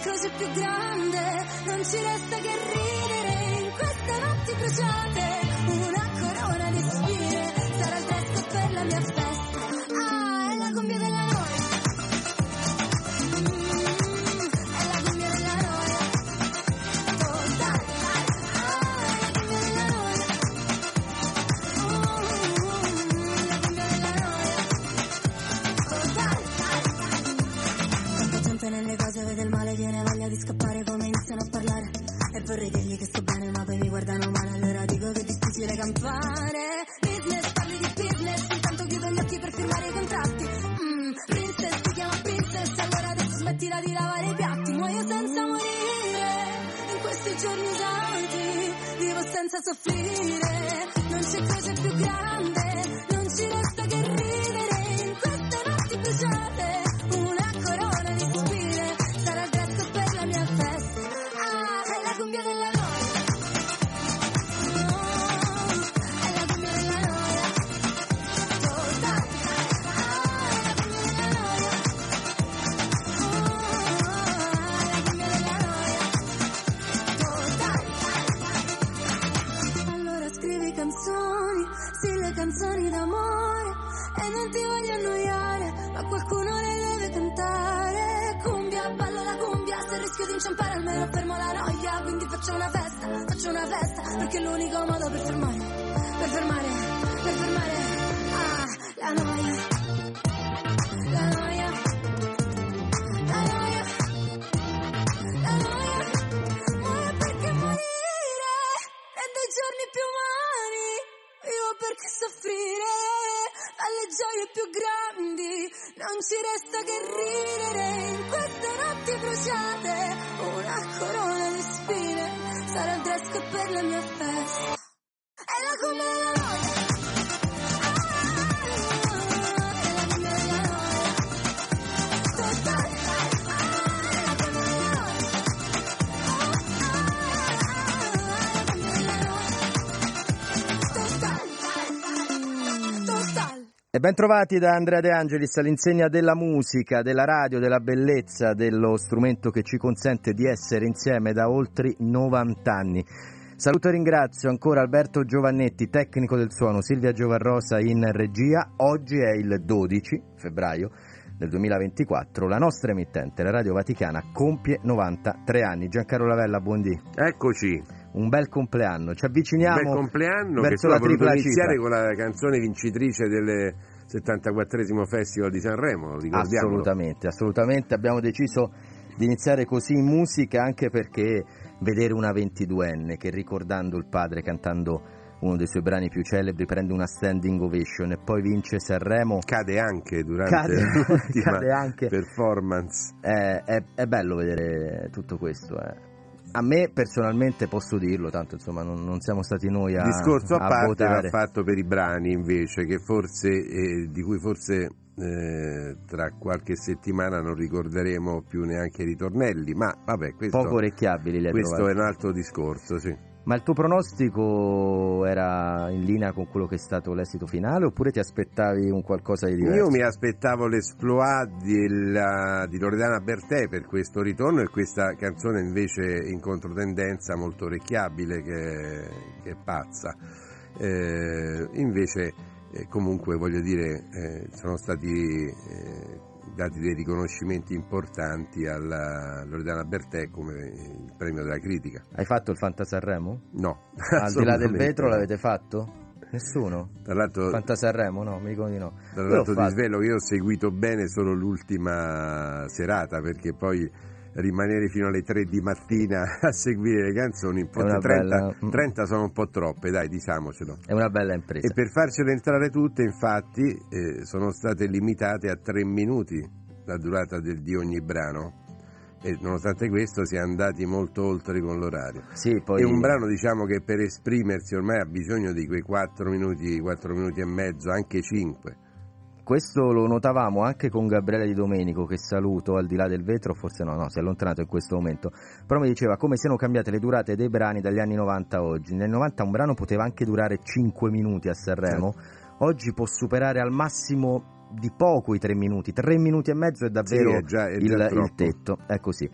croce più grande, non ci resta che ridere in queste notti bruciate, non ci resta che ridere in queste notti bruciate. Una corona di spine sarà il dress per la mia festa E ben da Andrea De Angelis all'insegna della musica, della radio, della bellezza, dello strumento che ci consente di essere insieme da oltre 90 anni. Saluto e ringrazio ancora Alberto Giovannetti, tecnico del suono, Silvia Giovarrosa in regia. Oggi è il 12 febbraio del 2024. La nostra emittente, la Radio Vaticana, compie 93 anni. Giancarlo Lavella, buondì. Eccoci, Un bel compleanno. Ci avviciniamo un bel compleanno verso la tripla iniziare con la canzone vincitrice del 74 Festival di Sanremo, ricordiamolo. Assolutamente, assolutamente. Abbiamo deciso di iniziare così in musica anche perché vedere una 22enne che ricordando il padre cantando uno dei suoi brani più celebri prende una standing ovation e poi vince Sanremo Cade anche durante Cade- l'ultima cade anche. performance. è, è- è bello vedere tutto questo. eh. A me personalmente posso dirlo, tanto insomma non, non siamo stati noi a, Discorso a, a parte va votare. fatto per i brani invece, che forse, eh, di cui forse eh, tra qualche settimana non ricorderemo più neanche i ritornelli, ma vabbè, questo, Poco orecchiabili li questo è un altro discorso, sì. Ma il tuo pronostico era in linea con quello che è stato l'esito finale oppure ti aspettavi un qualcosa di diverso? Io mi aspettavo l'esploit della, di Loredana Bertè per questo ritorno e questa canzone invece in controtendenza molto orecchiabile che, che è pazza. Eh, invece eh, comunque voglio dire eh, sono stati eh, dati dei riconoscimenti importanti alla Loredana Bertè come il premio della critica. Hai fatto il Fantasarremo? No. Al di là del vetro l'avete fatto? Nessuno? Tra l'altro, Fantasarremo? No, mi dicono di no. Tra l'altro ti svelo che io ho seguito bene solo l'ultima serata perché poi rimanere fino alle 3 di mattina a seguire le canzoni, un po' 30, bella... 30, sono un po' troppe, dai, diciamocelo. È una bella impresa. E per farcele entrare tutte, infatti, eh, sono state limitate a 3 minuti la durata del, di ogni brano. E nonostante questo si è andati molto oltre con l'orario. Sì, poi... È un brano diciamo che per esprimersi ormai ha bisogno di quei 4 minuti, 4 minuti e mezzo, anche 5 questo lo notavamo anche con Gabriele Di Domenico, che saluto al di là del vetro, forse no, no, si è allontanato in questo momento, però mi diceva come siano cambiate le durate dei brani dagli anni 90 a oggi. Nel 90 un brano poteva anche durare 5 minuti a Sanremo, certo. oggi può superare al massimo di poco i 3 minuti, 3 minuti e mezzo è davvero sì, è già, è il, il tetto, è così.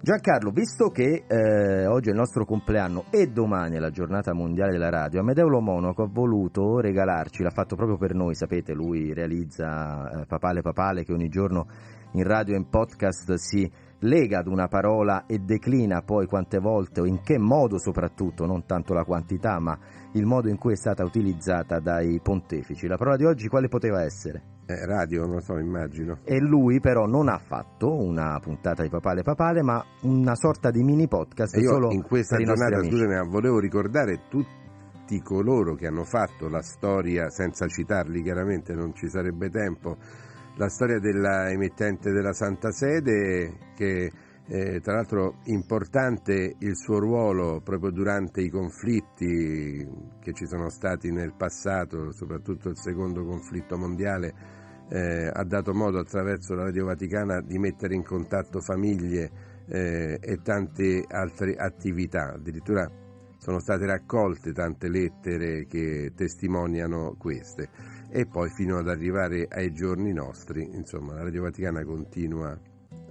Giancarlo, visto che eh, oggi è il nostro compleanno e domani è la giornata mondiale della radio, Amedeo Monaco ha voluto regalarci, l'ha fatto proprio per noi, sapete, lui realizza eh, Papale Papale che ogni giorno in radio e in podcast si lega ad una parola e declina poi quante volte o in che modo soprattutto, non tanto la quantità, ma il modo in cui è stata utilizzata dai pontefici. La parola di oggi quale poteva essere? Eh, radio, non so, immagino. E lui però non ha fatto una puntata di Papale Papale, ma una sorta di mini podcast e io solo in questa giornata, scusami, volevo ricordare tutti coloro che hanno fatto la storia, senza citarli chiaramente, non ci sarebbe tempo, la storia dell'emittente della Santa Sede che eh, tra l'altro importante il suo ruolo proprio durante i conflitti che ci sono stati nel passato, soprattutto il secondo conflitto mondiale, eh, ha dato modo attraverso la Radio Vaticana di mettere in contatto famiglie eh, e tante altre attività. Addirittura sono state raccolte tante lettere che testimoniano queste e poi fino ad arrivare ai giorni nostri, insomma, la Radio Vaticana continua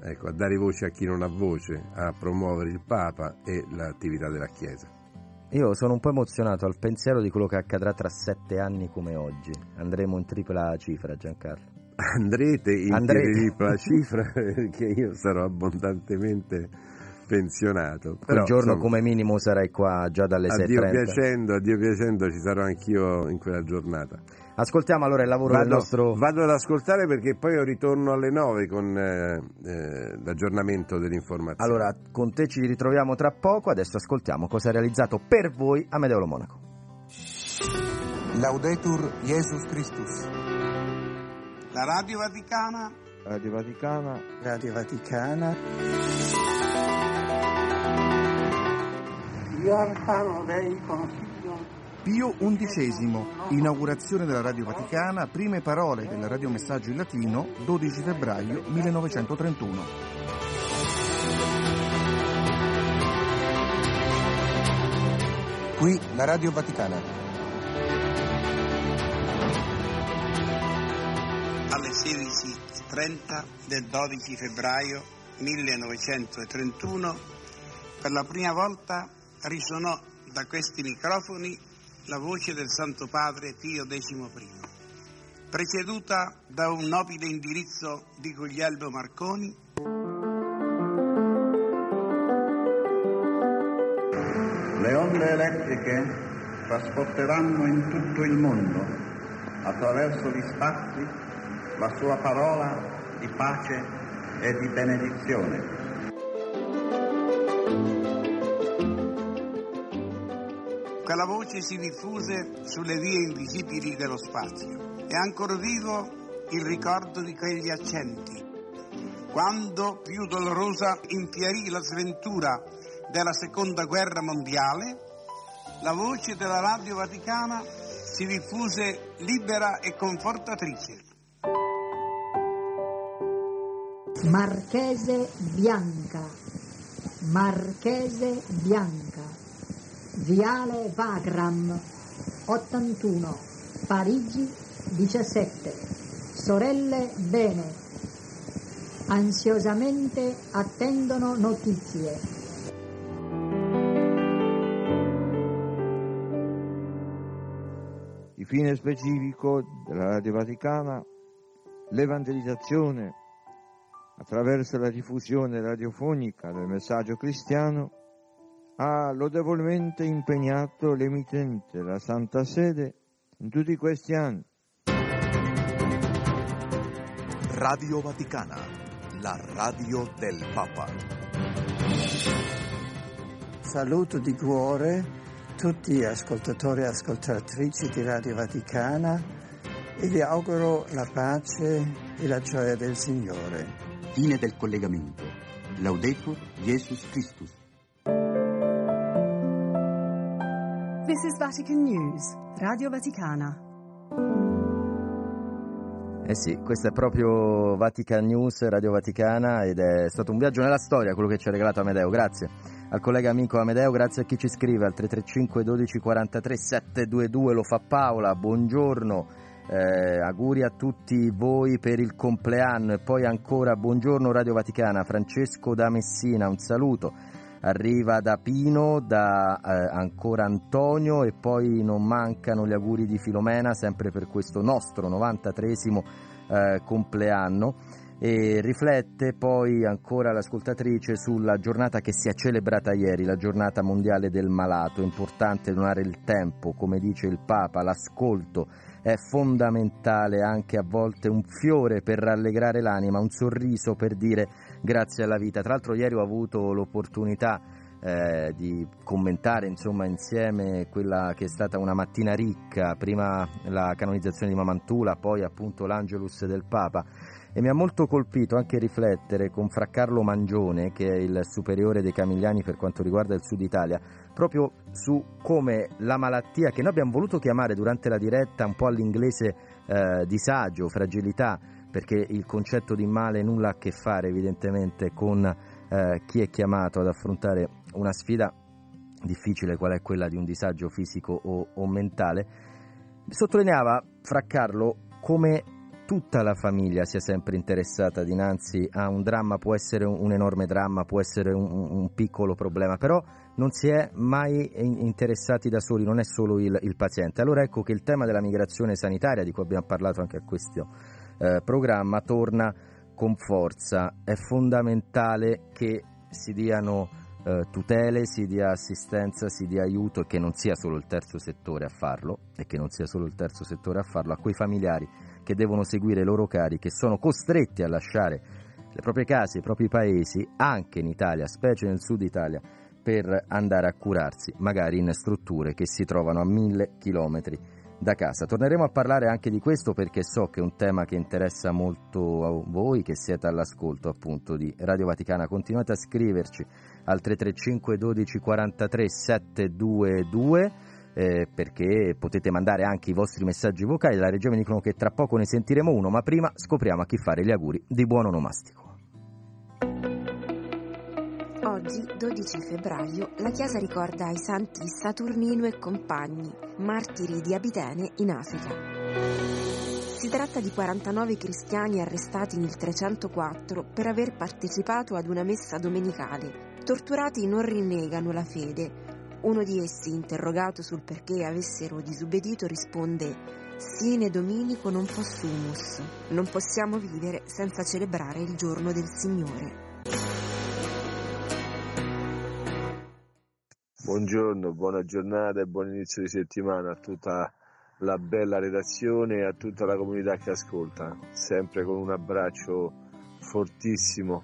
ecco, a dare voce a chi non ha voce, a promuovere il Papa e l'attività della Chiesa. Io sono un po' emozionato al pensiero di quello che accadrà tra sette anni come oggi. Andremo in tripla cifra, Giancarlo. Andrete in Andrete. tripla cifra perché io sarò abbondantemente pensionato. Però, Quel giorno insomma, come minimo sarai qua già dalle 6.30. Addio piacendo, addio piacendo ci sarò anch'io in quella giornata. Ascoltiamo allora il lavoro vado, del nostro... Vado ad ascoltare perché poi io ritorno alle 9 con eh, eh, l'aggiornamento dell'informazione. Allora, con te ci ritroviamo tra poco, adesso ascoltiamo cosa ha realizzato per voi Amedeo Monaco. Laudetur Jesus Christus. La Radio Vaticana. Radio Vaticana. Radio Vaticana. Io Arcano Dei Consiglio Pio XI, inaugurazione della Radio Vaticana, prime parole del radiomessaggio in latino, 12 febbraio 1931. Qui la Radio Vaticana. Alle 16.30 del 12 febbraio 1931, per la prima volta risonò da questi microfoni la voce del Santo Padre Pio XI, preceduta da un nobile indirizzo di Guglielmo Marconi. Le onde elettriche trasporteranno in tutto il mondo, attraverso gli spazi, la sua parola di pace e di benedizione Quella voce si diffuse sulle vie invisibili dello spazio. È ancora vivo il ricordo di quegli accenti. Quando più dolorosa infierì la sventura della seconda guerra mondiale, la voce della radio vaticana si diffuse libera e confortatrice. Marchese Bianca, Marchese Bianca Viale Vagram 81, Parigi 17. Sorelle bene. Ansiosamente attendono notizie. Il fine specifico della Radio Vaticana, l'evangelizzazione attraverso la diffusione radiofonica del messaggio cristiano ha lodevolmente impegnato l'emittente, la Santa Sede, in tutti questi anni. Radio Vaticana, la radio del Papa. Saluto di cuore tutti gli ascoltatori e ascoltatrici di Radio Vaticana e vi auguro la pace e la gioia del Signore. Fine del collegamento. Laudetur Jesus Christus. This is Vatican News, Radio Vaticana. Eh sì, questo è proprio Vatican News, Radio Vaticana ed è stato un viaggio nella storia quello che ci ha regalato Amedeo, grazie. Al collega amico Amedeo, grazie a chi ci scrive al 335 12 43 722, lo fa Paola, buongiorno, eh, auguri a tutti voi per il compleanno. E poi ancora buongiorno Radio Vaticana, Francesco da Messina, un saluto arriva da Pino, da eh, ancora Antonio e poi non mancano gli auguri di Filomena sempre per questo nostro 93esimo eh, compleanno. E riflette poi ancora l'ascoltatrice sulla giornata che si è celebrata ieri, la giornata mondiale del malato, è importante donare il tempo, come dice il Papa, l'ascolto è fondamentale anche a volte un fiore per rallegrare l'anima, un sorriso per dire grazie alla vita. Tra l'altro ieri ho avuto l'opportunità eh, di commentare insomma, insieme quella che è stata una mattina ricca, prima la canonizzazione di Mamantula, poi appunto l'Angelus del Papa e mi ha molto colpito anche riflettere con Fra Carlo Mangione, che è il superiore dei Camigliani per quanto riguarda il Sud Italia, proprio su come la malattia che noi abbiamo voluto chiamare durante la diretta un po' all'inglese eh, disagio, fragilità, perché il concetto di male nulla ha a che fare evidentemente con eh, chi è chiamato ad affrontare una sfida difficile qual è quella di un disagio fisico o, o mentale, sottolineava Fra Carlo come tutta la famiglia sia sempre interessata dinanzi a un dramma, può essere un, un enorme dramma, può essere un, un, piccolo problema, però non si è mai interessati da soli, non è solo il, il, paziente. Allora ecco che il tema della migrazione sanitaria, di cui abbiamo parlato anche a questo eh, programma, torna con forza. È fondamentale che si diano eh, tutele, si dia assistenza, si dia aiuto e che non sia solo il terzo settore a farlo e che non sia solo il terzo settore a farlo a quei familiari che devono seguire i loro cari, che sono costretti a lasciare le proprie case, i propri paesi, anche in Italia, specie nel sud Italia, per andare a curarsi, magari in strutture che si trovano a mille chilometri da casa. Torneremo a parlare anche di questo perché so che è un tema che interessa molto a voi che siete all'ascolto appunto di Radio Vaticana. Continuate a scriverci al 335 12 43 722 eh, perché potete mandare anche i vostri messaggi vocali. La regia mi dicono che tra poco ne sentiremo uno, ma prima scopriamo a chi fare gli auguri di buon onomastico. Oggi, 12 febbraio, la Chiesa ricorda i santi Saturnino e compagni, martiri di Abitene in Africa. Si tratta di 49 cristiani arrestati nel 304 per aver partecipato ad una messa domenicale. Torturati non rinnegano la fede, uno di essi, interrogato sul perché avessero disobbedito, risponde Sine Dominico non possumus. Non possiamo vivere senza celebrare il giorno del Signore. Buongiorno, buona giornata e buon inizio di settimana a tutta la bella redazione e a tutta la comunità che ascolta, sempre con un abbraccio fortissimo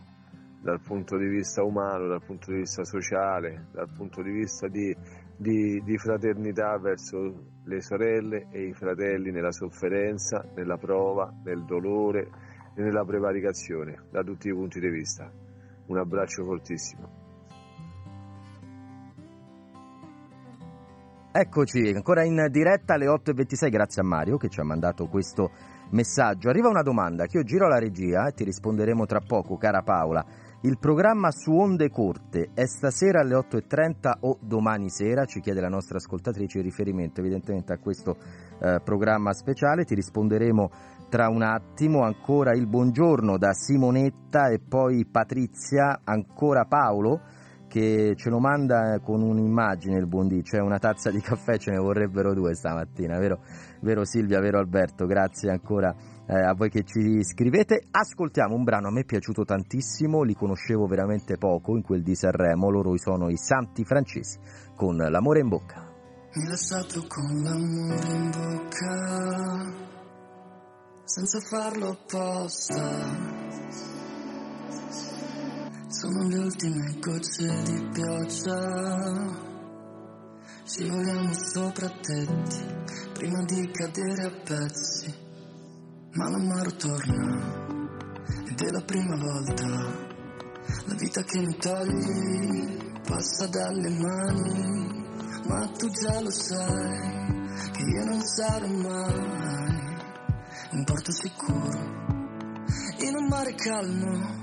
dal punto di vista umano, dal punto di vista sociale, dal punto di vista di, di, di, fraternità verso le sorelle e i fratelli nella sofferenza, nella prova, nel dolore e nella prevaricazione, da tutti i punti di vista. Un abbraccio fortissimo. Eccoci, ancora in diretta alle 8.26, grazie a Mario che ci ha mandato questo messaggio. Arriva una domanda che io giro alla regia e ti risponderemo tra poco, cara Paola. Il programma su onde corte è stasera alle 8.30 o domani sera, ci chiede la nostra ascoltatrice in riferimento evidentemente a questo eh, programma speciale, ti risponderemo tra un attimo, ancora il buongiorno da Simonetta e poi Patrizia, ancora Paolo che ce lo manda con un'immagine il buondì, cioè una tazza di caffè ce ne vorrebbero due stamattina, vero, vero Silvia, vero Alberto, grazie ancora eh, a voi che ci scrivete. Ascoltiamo un brano, a me è piaciuto tantissimo, li conoscevo veramente poco in quel di Sanremo, loro sono i Santi Francesi con l'amore in bocca. Mi lasciato con l'amore in bocca, senza farlo apposta. Sono le ultime gocce di pioggia, scivoliamo sopra tetti prima di cadere a pezzi ma l'amaro torna ed è la prima volta. La vita che mi togli passa dalle mani, ma tu già lo sai che io non sarò mai un porto sicuro in un mare calmo.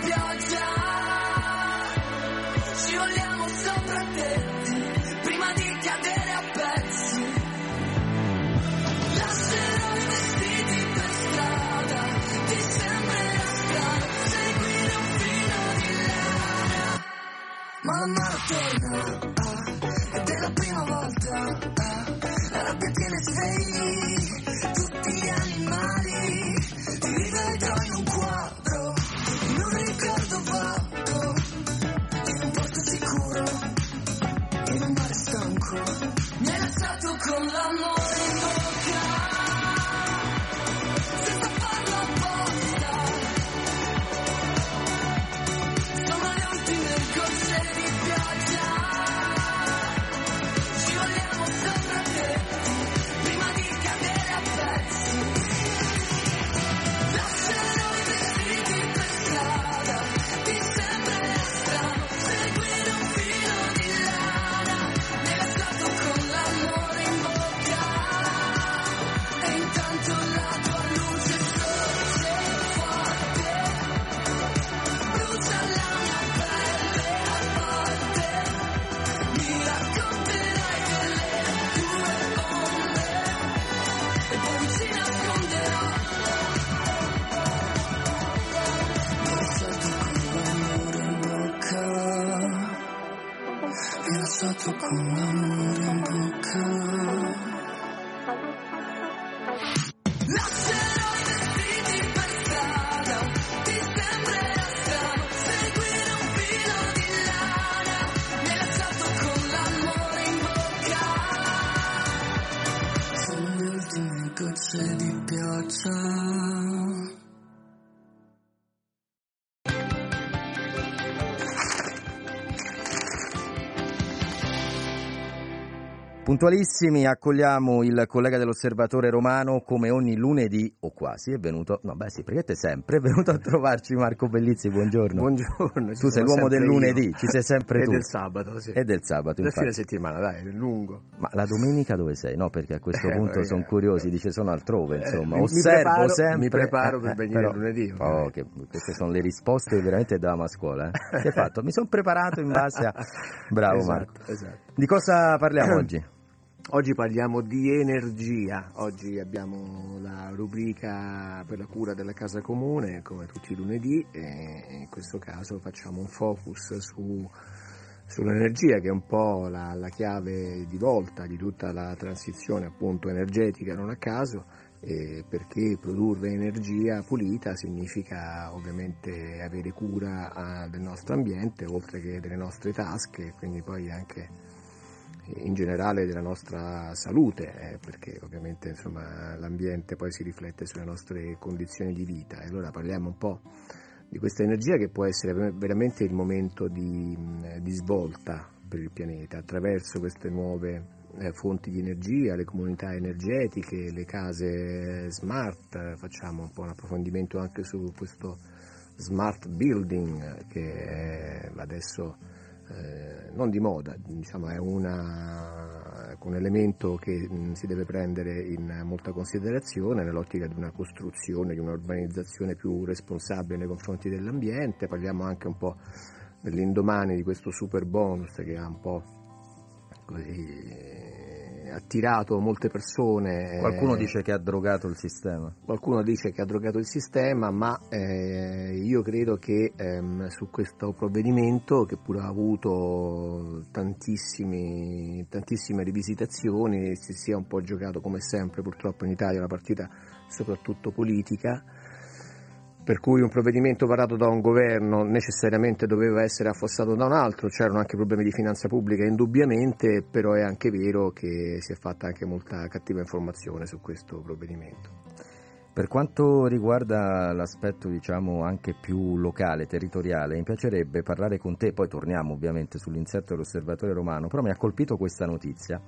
torna ah, ed è la prima volta Puntualissimi, accogliamo il collega dell'osservatore romano come ogni lunedì, o quasi, è venuto, no beh sì, perché te sempre, è venuto a trovarci Marco Bellizzi, buongiorno. Buongiorno. Tu sei l'uomo del lunedì, ci sei sempre e tu. del sabato, sì. E del sabato, Del infatti. fine settimana, dai, è lungo. Ma la domenica dove sei? No, perché a questo Eh, punto sono curiosi, dice sono altrove, insomma. Eh, mi- mi Osservo preparo- sempre. mi preparo eh, per eh, venire però- lunedì, Oh, che- queste sono le risposte che veramente davamo a scuola. Eh. Che hai fatto? Mi sono preparato in base a... Bravo Esatto, Marco. esatto. Di cosa parliamo oggi? Oggi parliamo di energia, oggi abbiamo la rubrica per la cura della casa comune come tutti i lunedì e in questo caso facciamo un focus su, sull'energia che è un po' la, la chiave di volta di tutta la transizione appunto energetica non a caso perché produrre energia pulita significa ovviamente avere cura ah, del nostro ambiente oltre che delle nostre tasche quindi poi anche in generale della nostra salute, eh, perché ovviamente insomma, l'ambiente poi si riflette sulle nostre condizioni di vita. E allora parliamo un po' di questa energia che può essere ver- veramente il momento di, di svolta per il pianeta attraverso queste nuove eh, fonti di energia, le comunità energetiche, le case smart, facciamo un po' un approfondimento anche su questo smart building che adesso eh, non di moda, diciamo, è una, un elemento che mh, si deve prendere in molta considerazione nell'ottica di una costruzione, di un'urbanizzazione più responsabile nei confronti dell'ambiente. Parliamo anche un po' dell'indomani di questo super bonus che ha un po' così attirato molte persone. Qualcuno eh, dice che ha drogato il sistema. Qualcuno dice che ha drogato il sistema, ma eh, io credo che ehm, su questo provvedimento, che pure ha avuto tantissime rivisitazioni, si sia un po' giocato come sempre purtroppo in Italia una partita soprattutto politica per cui un provvedimento varato da un governo necessariamente doveva essere affossato da un altro, c'erano anche problemi di finanza pubblica indubbiamente, però è anche vero che si è fatta anche molta cattiva informazione su questo provvedimento. Per quanto riguarda l'aspetto diciamo anche più locale, territoriale, mi piacerebbe parlare con te, poi torniamo ovviamente sull'inserto dell'osservatorio romano, però mi ha colpito questa notizia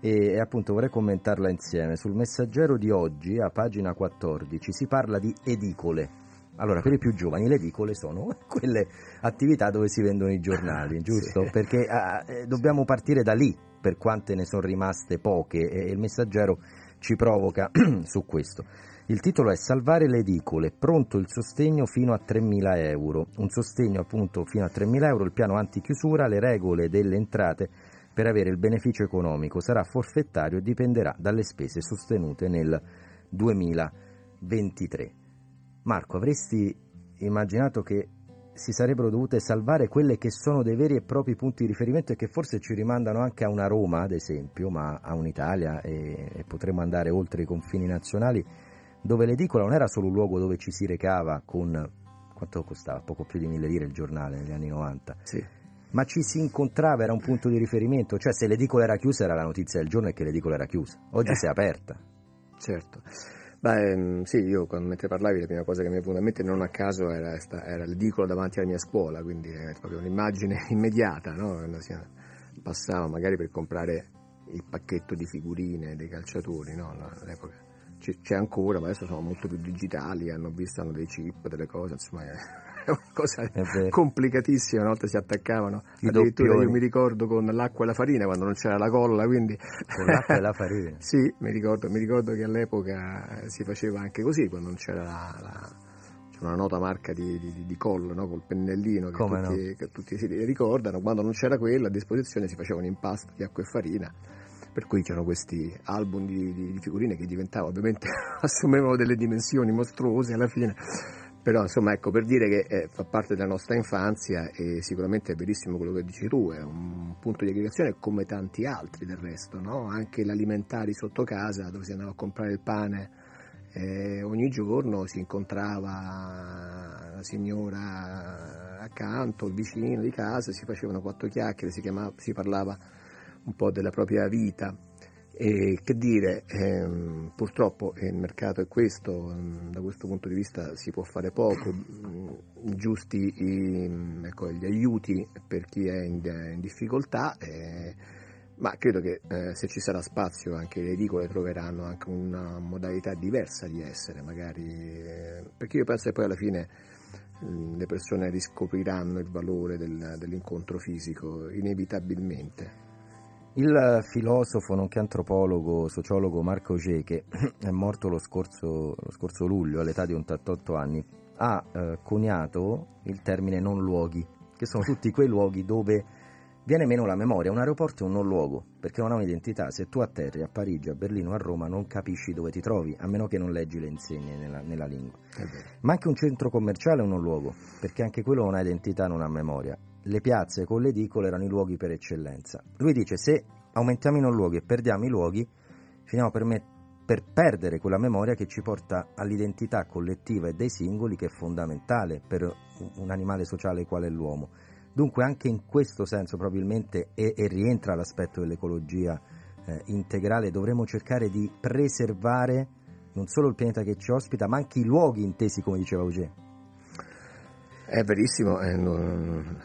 e, appunto vorrei commentarla insieme. Sul messaggero di oggi, a pagina 14, si parla di edicole. Allora, per i più giovani le edicole sono quelle attività dove si vendono i giornali, giusto? Sì. Perché ah, dobbiamo partire da lì, per quante ne sono rimaste poche, e il messaggero ci provoca su questo. Il titolo è Salvare le edicole, pronto il sostegno fino a 3.000 euro. Un sostegno appunto fino a 3.000 euro, il piano antichiusura, le regole delle entrate per avere il beneficio economico sarà forfettario e dipenderà dalle spese sostenute nel 2023. Marco, avresti immaginato che si sarebbero dovute salvare quelle che sono dei veri e propri punti di riferimento e che forse ci rimandano anche a una Roma, ad esempio, ma a un'Italia e, e potremmo andare oltre i confini nazionali, dove l'edicola non era solo un luogo dove ci si recava con quanto costava? Poco più di mille lire il giornale negli anni 90. Sì ma ci si incontrava, era un punto di riferimento, cioè se l'edicola era chiusa era la notizia del giorno e che l'edicola era chiusa, oggi eh. si è aperta. Certo. Beh, sì, io quando, mentre parlavi la prima cosa che mi è venuta in mente non a caso era, era l'edicola davanti alla mia scuola, quindi è proprio un'immagine immediata, no? passavo magari per comprare il pacchetto di figurine dei calciatori, no? all'epoca c'è ancora, ma adesso sono molto più digitali, hanno visto hanno dei chip, delle cose, insomma è una cosa complicatissima, una volta si attaccavano, I addirittura doppioni. io mi ricordo con l'acqua e la farina quando non c'era la colla, quindi... Con l'acqua e la farina? sì, mi ricordo, mi ricordo, che all'epoca si faceva anche così, quando non c'era la... la una nota marca di, di, di colla no? col pennellino che tutti, no? che tutti, si ricordano, quando non c'era quella a disposizione si faceva un impasto di acqua e farina per cui c'erano questi album di, di, di figurine che diventavano ovviamente assumevano delle dimensioni mostruose alla fine però insomma ecco per dire che eh, fa parte della nostra infanzia e sicuramente è verissimo quello che dici tu, è un punto di aggregazione come tanti altri del resto, no? anche l'alimentari sotto casa dove si andava a comprare il pane eh, ogni giorno si incontrava la signora accanto, il vicino di casa, si facevano quattro chiacchiere, si, chiamava, si parlava un po' della propria vita e che dire, ehm, purtroppo il mercato è questo, ehm, da questo punto di vista si può fare poco, mm, giusti i, ecco, gli aiuti per chi è in, in difficoltà, eh, ma credo che eh, se ci sarà spazio anche le edicole troveranno anche una modalità diversa di essere, magari, eh, perché io penso che poi alla fine mm, le persone riscopriranno il valore del, dell'incontro fisico inevitabilmente. Il filosofo, nonché antropologo, sociologo Marco Auger, che è morto lo scorso, lo scorso, luglio all'età di 88 anni, ha eh, coniato il termine non luoghi, che sono tutti quei luoghi dove viene meno la memoria. Un aeroporto è un non luogo, perché non ha un'identità. Se tu atterri a Parigi, a Berlino, a Roma, non capisci dove ti trovi, a meno che non leggi le insegne nella, nella lingua. Ma anche un centro commerciale è un non luogo, perché anche quello non ha identità, non ha memoria le piazze con le edicole erano i luoghi per eccellenza. Lui dice se aumentiamo i non luoghi e perdiamo i luoghi, finiamo per, me- per perdere quella memoria che ci porta all'identità collettiva e dei singoli che è fondamentale per un animale sociale quale l'uomo. Dunque anche in questo senso probabilmente e, e rientra l'aspetto dell'ecologia eh, integrale, dovremo cercare di preservare non solo il pianeta che ci ospita, ma anche i luoghi intesi come diceva Auger. È verissimo, eh, non,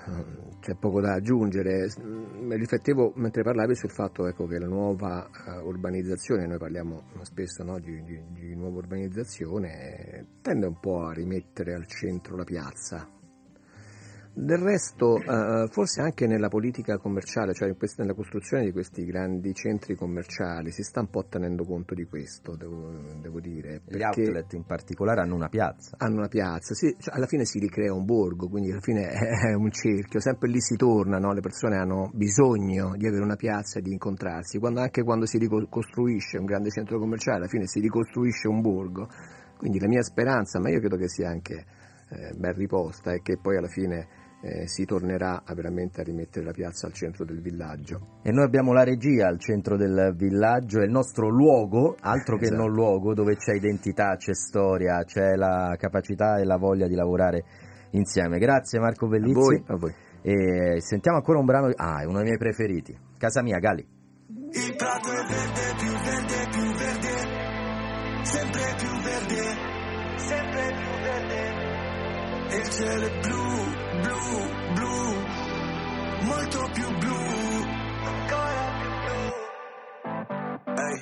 c'è poco da aggiungere. Mi riflettevo mentre parlavi sul fatto ecco, che la nuova uh, urbanizzazione, noi parliamo spesso no, di, di, di, nuova urbanizzazione, tende un po' a rimettere al centro la piazza. Del resto, uh, forse anche nella politica commerciale, cioè questa, nella costruzione di questi grandi centri commerciali, si sta un po' tenendo conto di questo, devo, devo dire. Gli outlet in particolare hanno una piazza. Hanno una piazza, sì, cioè alla fine si ricrea un borgo, quindi alla fine è un cerchio, sempre lì si torna, no? le persone hanno bisogno di avere una piazza e di incontrarsi, quando, anche quando si ricostruisce un grande centro commerciale, alla fine si ricostruisce un borgo. Quindi la mia speranza, ma io credo che sia anche eh, ben riposta, è che poi alla fine eh, si tornerà a veramente a rimettere la piazza al centro del villaggio. E noi abbiamo la regia al centro del villaggio, è il nostro luogo, altro che esatto. non luogo, dove c'è identità, c'è storia, c'è la capacità e la voglia di lavorare insieme. Grazie Marco Bellizzi. A voi. A voi. E sentiamo ancora un brano, ah, è uno dei miei preferiti, Casa mia, Gali. Il prato è verde, più verde, più verde, sempre più verde, sempre più verde e il cielo è blu, blu, blu, molto più blu, ancora più blu. Ehi, hey,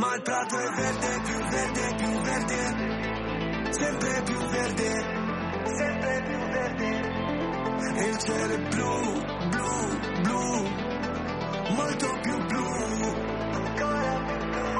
Ma il prato è verde, più verde, più verde, sempre più verde, sempre più verde. E il cielo è blu, blu, blu, molto più blu, ancora più blu.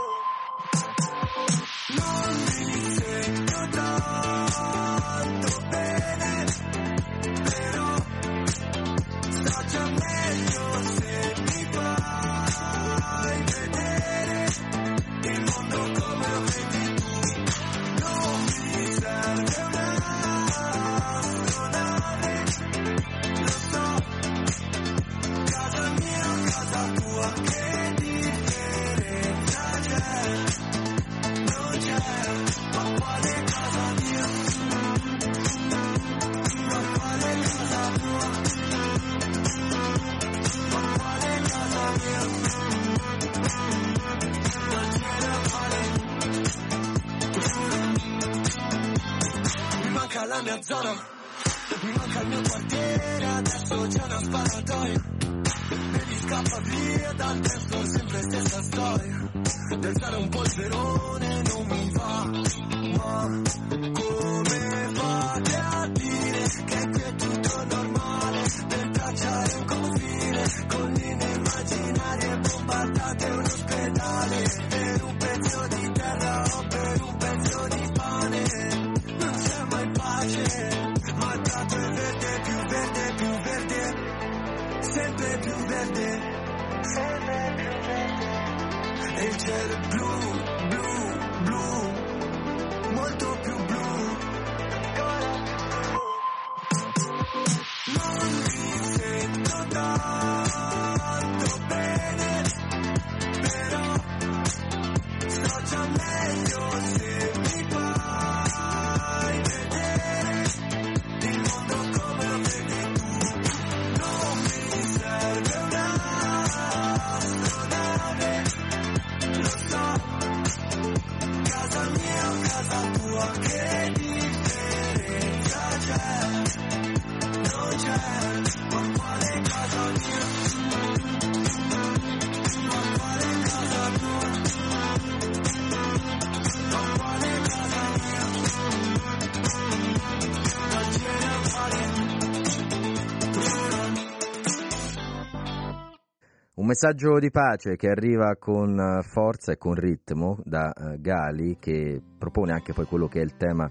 Messaggio di pace che arriva con eh, forza e con ritmo da uh, Gali che propone anche poi quello che è il tema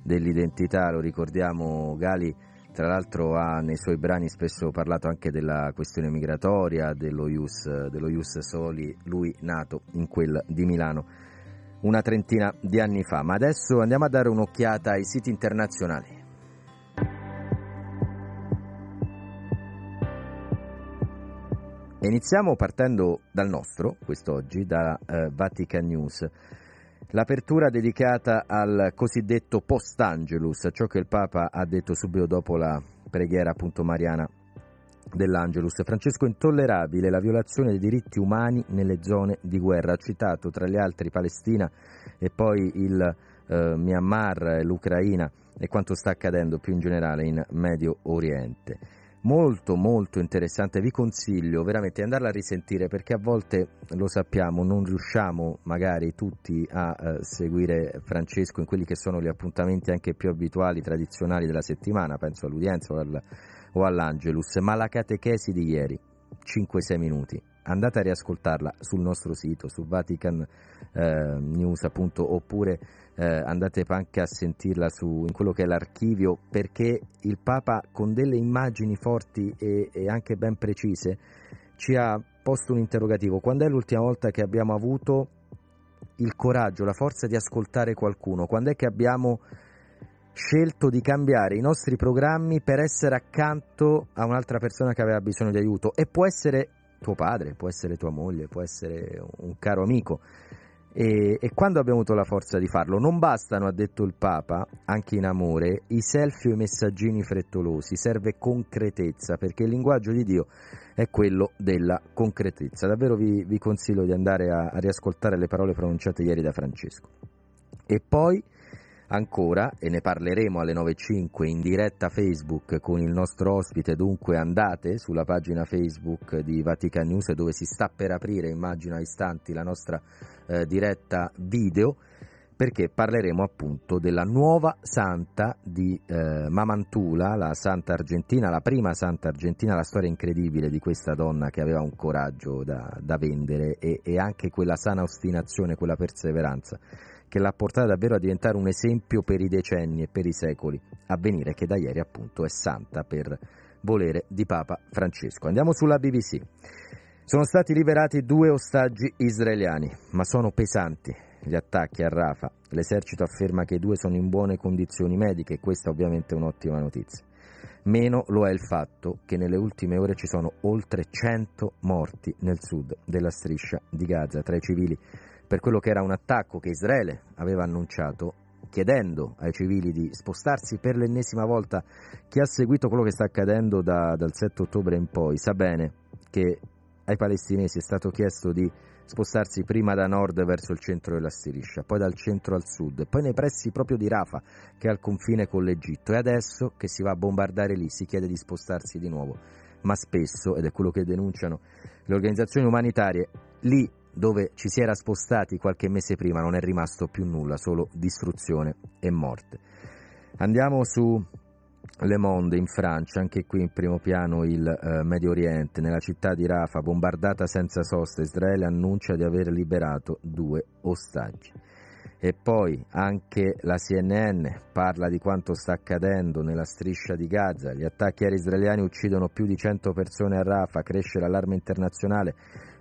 dell'identità, lo ricordiamo Gali tra l'altro ha nei suoi brani spesso parlato anche della questione migratoria, dello Ius, dello Ius Soli, lui nato in quel di Milano una trentina di anni fa. Ma adesso andiamo a dare un'occhiata ai siti internazionali. Iniziamo partendo dal nostro, quest'oggi, da eh, Vatican News. L'apertura dedicata al cosiddetto post-Angelus, ciò che il Papa ha detto subito dopo la preghiera appunto mariana dell'Angelus. Francesco intollerabile la violazione dei diritti umani nelle zone di guerra. Ha citato tra gli altri Palestina e poi il eh, Myanmar, l'Ucraina e quanto sta accadendo più in generale in Medio Oriente molto molto interessante, vi consiglio veramente di andarla a risentire perché a volte lo sappiamo, non riusciamo magari tutti a eh, seguire Francesco in quelli che sono gli appuntamenti anche più abituali, tradizionali della settimana, penso all'udienza o, al, o all'Angelus, ma la catechesi di ieri, 5-6 minuti, andate a riascoltarla sul nostro sito, su Vatican eh, appunto, oppure eh, andate anche a sentirla su, in quello che è l'archivio, perché il Papa con delle immagini forti e, e anche ben precise ci ha posto un interrogativo. Quando è l'ultima volta che abbiamo avuto il coraggio, la forza di ascoltare qualcuno? Quando è che abbiamo scelto di cambiare i nostri programmi per essere accanto a un'altra persona che aveva bisogno di aiuto? E può essere tuo padre, può essere tua moglie, può essere un caro amico. E, e, quando abbiamo avuto la forza di farlo? Non bastano, ha detto il Papa, anche in amore, i selfie o i messaggini frettolosi, serve concretezza, perché il linguaggio di Dio è quello della concretezza. Davvero vi, vi consiglio di andare a, a riascoltare le parole pronunciate ieri da Francesco. E poi ancora, e ne parleremo alle 9.05 in diretta Facebook con il nostro ospite, dunque andate sulla pagina Facebook di Vatican News dove si sta per aprire, immagino a istanti, la nostra eh, diretta video perché parleremo appunto della nuova santa di eh, Mamantula, la santa argentina, la prima santa argentina, la storia incredibile di questa donna che aveva un coraggio da, da vendere e, e anche quella sana ostinazione, quella perseveranza che l'ha portata davvero a diventare un esempio per i decenni e per i secoli a venire, che da ieri appunto è santa per volere di Papa Francesco. Andiamo sulla BBC. Sono stati liberati due ostaggi israeliani, ma sono pesanti gli attacchi a Rafa. L'esercito afferma che i due sono in buone condizioni mediche e questa ovviamente è un'ottima notizia. Meno lo è il fatto che nelle ultime ore ci sono oltre 100 morti nel sud della striscia di Gaza tra i civili per quello che era un attacco che Israele aveva annunciato chiedendo ai civili di spostarsi per l'ennesima volta. Chi ha seguito quello che sta accadendo da, dal 7 ottobre in poi sa bene che ai palestinesi è stato chiesto di spostarsi prima da nord verso il centro della Striscia, poi dal centro al sud, poi nei pressi proprio di Rafah, che è al confine con l'Egitto, e adesso che si va a bombardare lì si chiede di spostarsi di nuovo. Ma spesso, ed è quello che denunciano le organizzazioni umanitarie, lì dove ci si era spostati qualche mese prima non è rimasto più nulla, solo distruzione e morte. Andiamo su Le Monde in Francia, anche qui in primo piano il eh, Medio Oriente, nella città di Rafa, bombardata senza sosta, Israele annuncia di aver liberato due ostaggi. E poi anche la CNN parla di quanto sta accadendo nella striscia di Gaza. Gli attacchi aerei israeliani uccidono più di 100 persone a Rafa, cresce l'allarme internazionale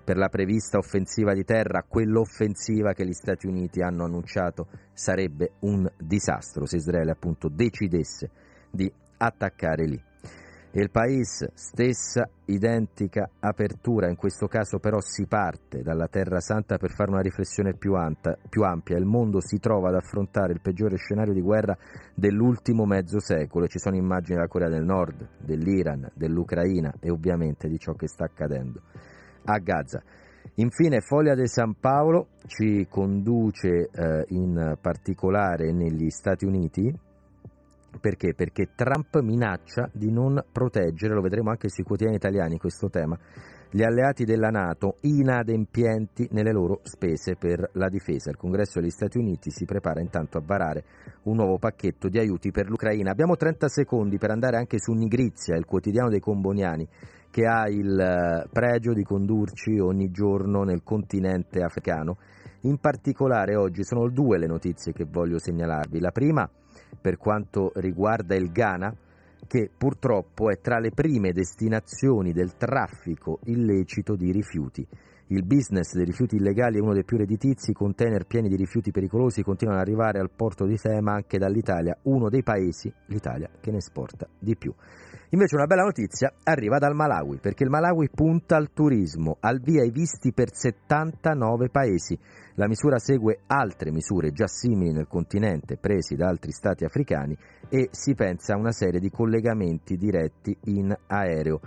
per la prevista offensiva di terra, quell'offensiva che gli Stati Uniti hanno annunciato sarebbe un disastro se Israele appunto decidesse di attaccare lì. Il Paese, stessa identica apertura, in questo caso però si parte dalla Terra Santa per fare una riflessione più, anta, più ampia. Il mondo si trova ad affrontare il peggiore scenario di guerra dell'ultimo mezzo secolo e ci sono immagini della Corea del Nord, dell'Iran, dell'Ucraina e ovviamente di ciò che sta accadendo a Gaza. Infine Foglia de San Paolo ci conduce eh, in particolare negli Stati Uniti perché? Perché Trump minaccia di non proteggere, lo vedremo anche sui quotidiani italiani questo tema, gli alleati della Nato inadempienti nelle loro spese per la difesa. Il Congresso degli Stati Uniti si prepara intanto a varare un nuovo pacchetto di aiuti per l'Ucraina. Abbiamo 30 secondi per andare anche su Nigrizia, il quotidiano dei Comboniani, che ha il eh, pregio di condurci ogni giorno nel continente africano. In particolare oggi sono due le notizie che voglio segnalarvi. La prima per quanto riguarda il Ghana, che purtroppo è tra le prime destinazioni del traffico illecito di rifiuti. Il business dei rifiuti illegali è uno dei più redditizi, container pieni di rifiuti pericolosi continuano ad arrivare al porto di Fema anche dall'Italia, uno dei paesi, l'Italia, che ne esporta di più. Invece una bella notizia arriva dal Malawi, perché il Malawi punta al turismo, al via i visti per 79 paesi. La misura segue altre misure già simili nel continente presi da altri stati africani e si pensa a una serie di collegamenti diretti in aereo.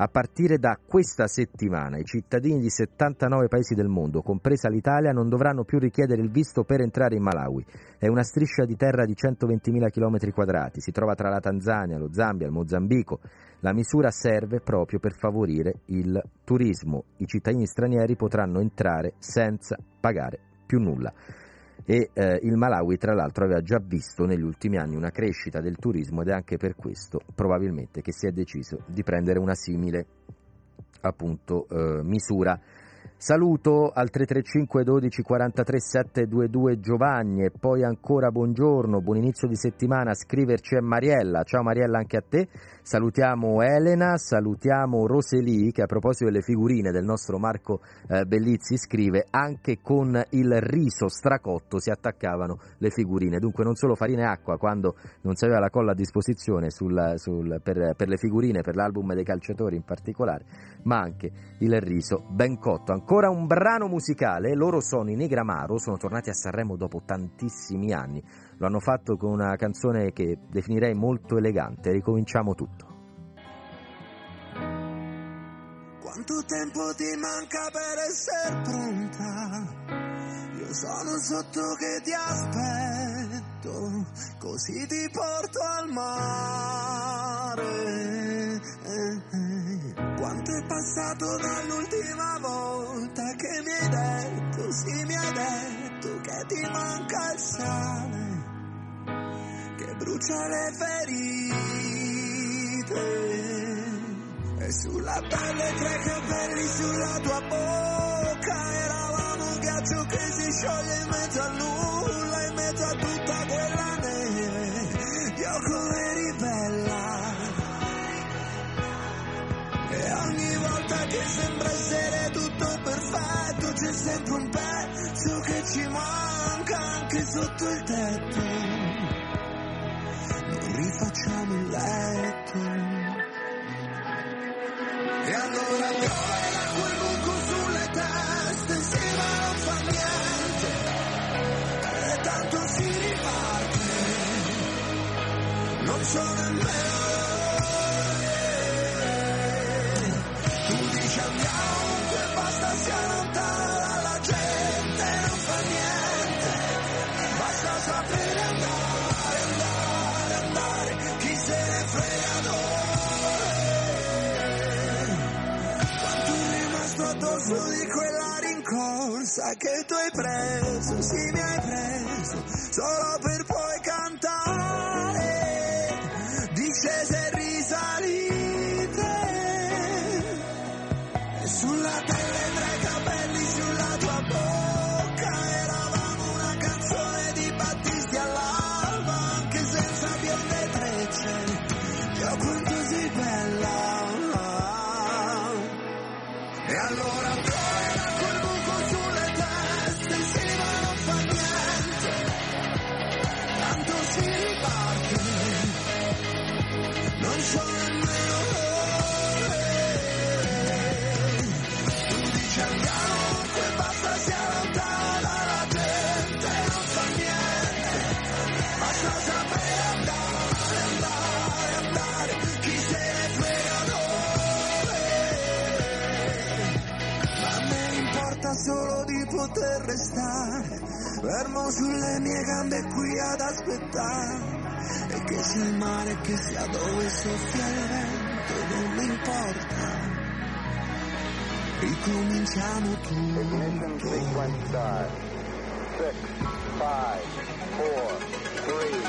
A partire da questa settimana i cittadini di 79 paesi del mondo, compresa l'Italia, non dovranno più richiedere il visto per entrare in Malawi. È una striscia di terra di 120.000 km quadrati, si trova tra la Tanzania, lo Zambia, il Mozambico. La misura serve proprio per favorire il turismo. I cittadini stranieri potranno entrare senza pagare più nulla e eh, il Malawi tra l'altro aveva già visto negli ultimi anni una crescita del turismo ed è anche per questo probabilmente che si è deciso di prendere una simile appunto eh, misura. Saluto al 335 12 43 722 Giovanni e poi ancora buongiorno, buon inizio di settimana, scriverci è Mariella, ciao Mariella anche a te, salutiamo Elena, salutiamo Roseli che a proposito delle figurine del nostro Marco eh, Bellizzi scrive anche con il riso stracotto si attaccavano le figurine, dunque non solo farina e acqua quando non si aveva la colla a disposizione sul, sul, per, per le figurine, per l'album dei calciatori in particolare, ma anche il riso ben cotto Ancora un brano musicale, loro sono i Negramaro, sono tornati a Sanremo dopo tantissimi anni. Lo hanno fatto con una canzone che definirei molto elegante. Ricominciamo tutto. Quanto tempo ti manca per essere pronta? Io sono sotto che ti aspetto, così ti porto al mare. Quanto è passato dall'ultima volta che mi hai detto, sì mi hai detto che ti manca il sale, brucia le ferite. E sulla pelle tre capelli sulla tua bocca eravamo un ghiaccio che si scioglie in mezzo a nulla, in mezzo a tutta quella neve. Io come eri bella. E ogni volta che sembra essere tutto perfetto c'è sempre un pezzo che ci manca anche sotto il tetto. Rifacciamo il letto. E allora piove quel buco sulle teste, sì ma non fa niente, e tanto si riparte, non so nemmeno addosso di quella rincorsa che tu hai preso, sì mi hai preso, solo poter restare fermo sulle mie gambe qui ad aspettare e che sia il mare vento importa. 6, 5, 4, 3,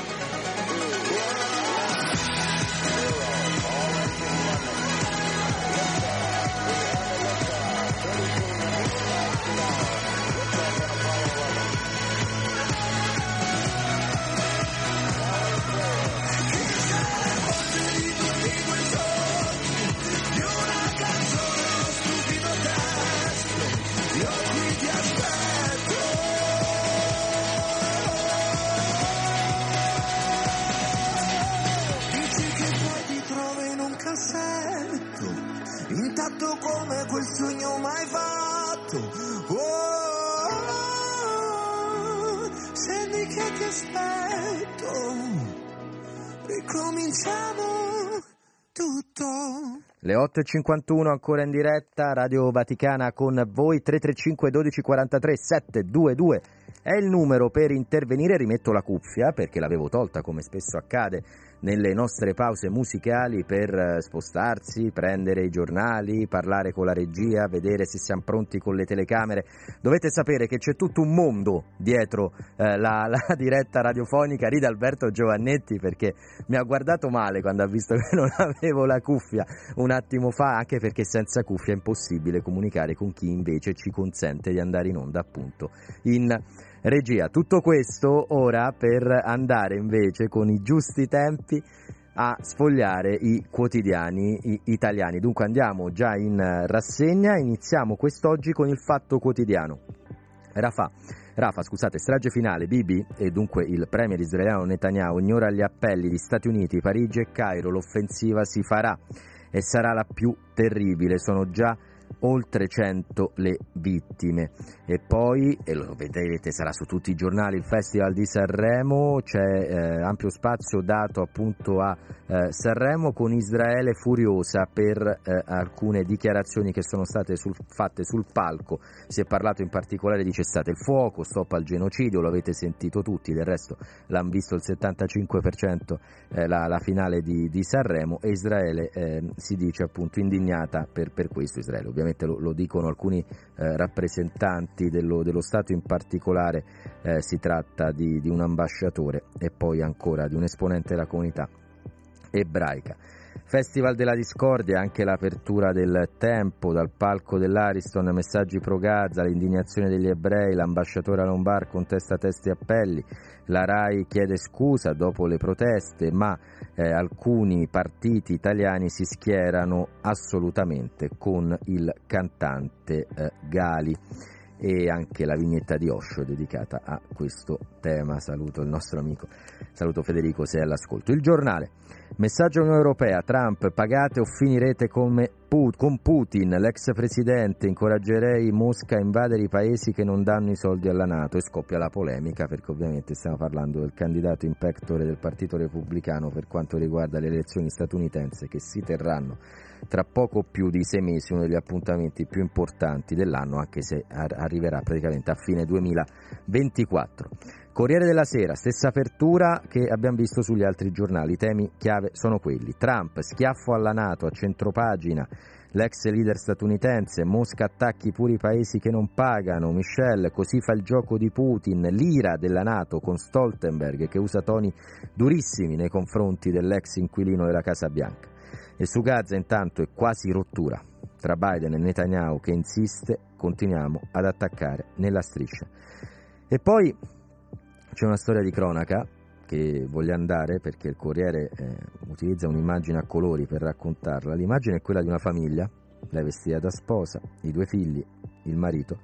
quel sogno mai fatto. Oh, scendi che ti aspetto, ricominciamo tutto. Le 8.51 ancora in diretta, Radio Vaticana con voi, 335 12 43 722 è il numero per intervenire, rimetto la cuffia perché l'avevo tolta come spesso accade nelle nostre pause musicali per eh, spostarsi, prendere i giornali, parlare con la regia, vedere se siamo pronti con le telecamere. Dovete sapere che c'è tutto un mondo dietro eh, la, la, diretta radiofonica. Rida Alberto Giovannetti perché mi ha guardato male quando ha visto che non avevo la cuffia un attimo fa, anche perché senza cuffia è impossibile comunicare con chi invece ci consente di andare in onda appunto in regia. Tutto questo ora per andare invece con i giusti tempi a sfogliare i quotidiani italiani. Dunque andiamo già in rassegna, iniziamo quest'oggi con il Fatto Quotidiano. Rafa, Rafa, scusate, strage finale, Bibi e dunque il premier israeliano Netanyahu ignora gli appelli di Stati Uniti, Parigi e Cairo, l'offensiva si farà e sarà la più terribile, sono già oltre 100 le vittime. E poi, e lo vedrete, sarà su tutti i giornali, il Festival di Sanremo, c'è eh, ampio spazio dato appunto a eh, Sanremo con Israele furiosa per eh, alcune dichiarazioni che sono state sul, fatte sul palco. Si è parlato in particolare di cessate il fuoco, stop al genocidio, lo avete sentito tutti, del resto l'hanno visto il 75% eh, la, la, finale di, di, Sanremo e Israele eh, si dice appunto indignata per, per questo. Israele lo, lo dicono alcuni eh, rappresentanti dello, dello, Stato, in particolare eh, si tratta di, di un ambasciatore e poi ancora di un esponente della comunità ebraica. Festival della Discordia, anche l'apertura del tempo, dal palco dell'Ariston, messaggi pro Gaza, l'indignazione degli ebrei, l'ambasciatore Lombard contesta testi e appelli, la RAI chiede scusa dopo le proteste, ma eh, alcuni partiti italiani si schierano assolutamente con il cantante eh, Gali e anche la vignetta di Osho dedicata a questo tema. Saluto il nostro amico, saluto Federico se è all'ascolto. Il giornale, messaggio Unione Europea, Trump pagate o finirete come Put- con Putin, l'ex presidente, incoraggerei Mosca a invadere i paesi che non danno i soldi alla Nato e scoppia la polemica perché ovviamente stiamo parlando del candidato in pectore del Partito Repubblicano per quanto riguarda le elezioni statunitense che si terranno tra poco più di sei mesi, uno degli appuntamenti più importanti dell'anno, anche se arriverà praticamente a fine 2024. Corriere della Sera, stessa apertura che abbiamo visto sugli altri giornali, i temi chiave sono quelli. Trump, schiaffo alla Nato a centropagina, l'ex leader statunitense, Mosca attacchi pure i paesi che non pagano, Michel, così fa il gioco di Putin, l'ira della Nato con Stoltenberg che usa toni durissimi nei confronti dell'ex inquilino della Casa Bianca. E su Gaza intanto è quasi rottura tra Biden e Netanyahu che insiste, continuiamo ad attaccare nella striscia. E poi c'è una storia di cronaca che voglio andare perché il Corriere eh, utilizza un'immagine a colori per raccontarla. L'immagine è quella di una famiglia, lei vestita da sposa, i due figli, il marito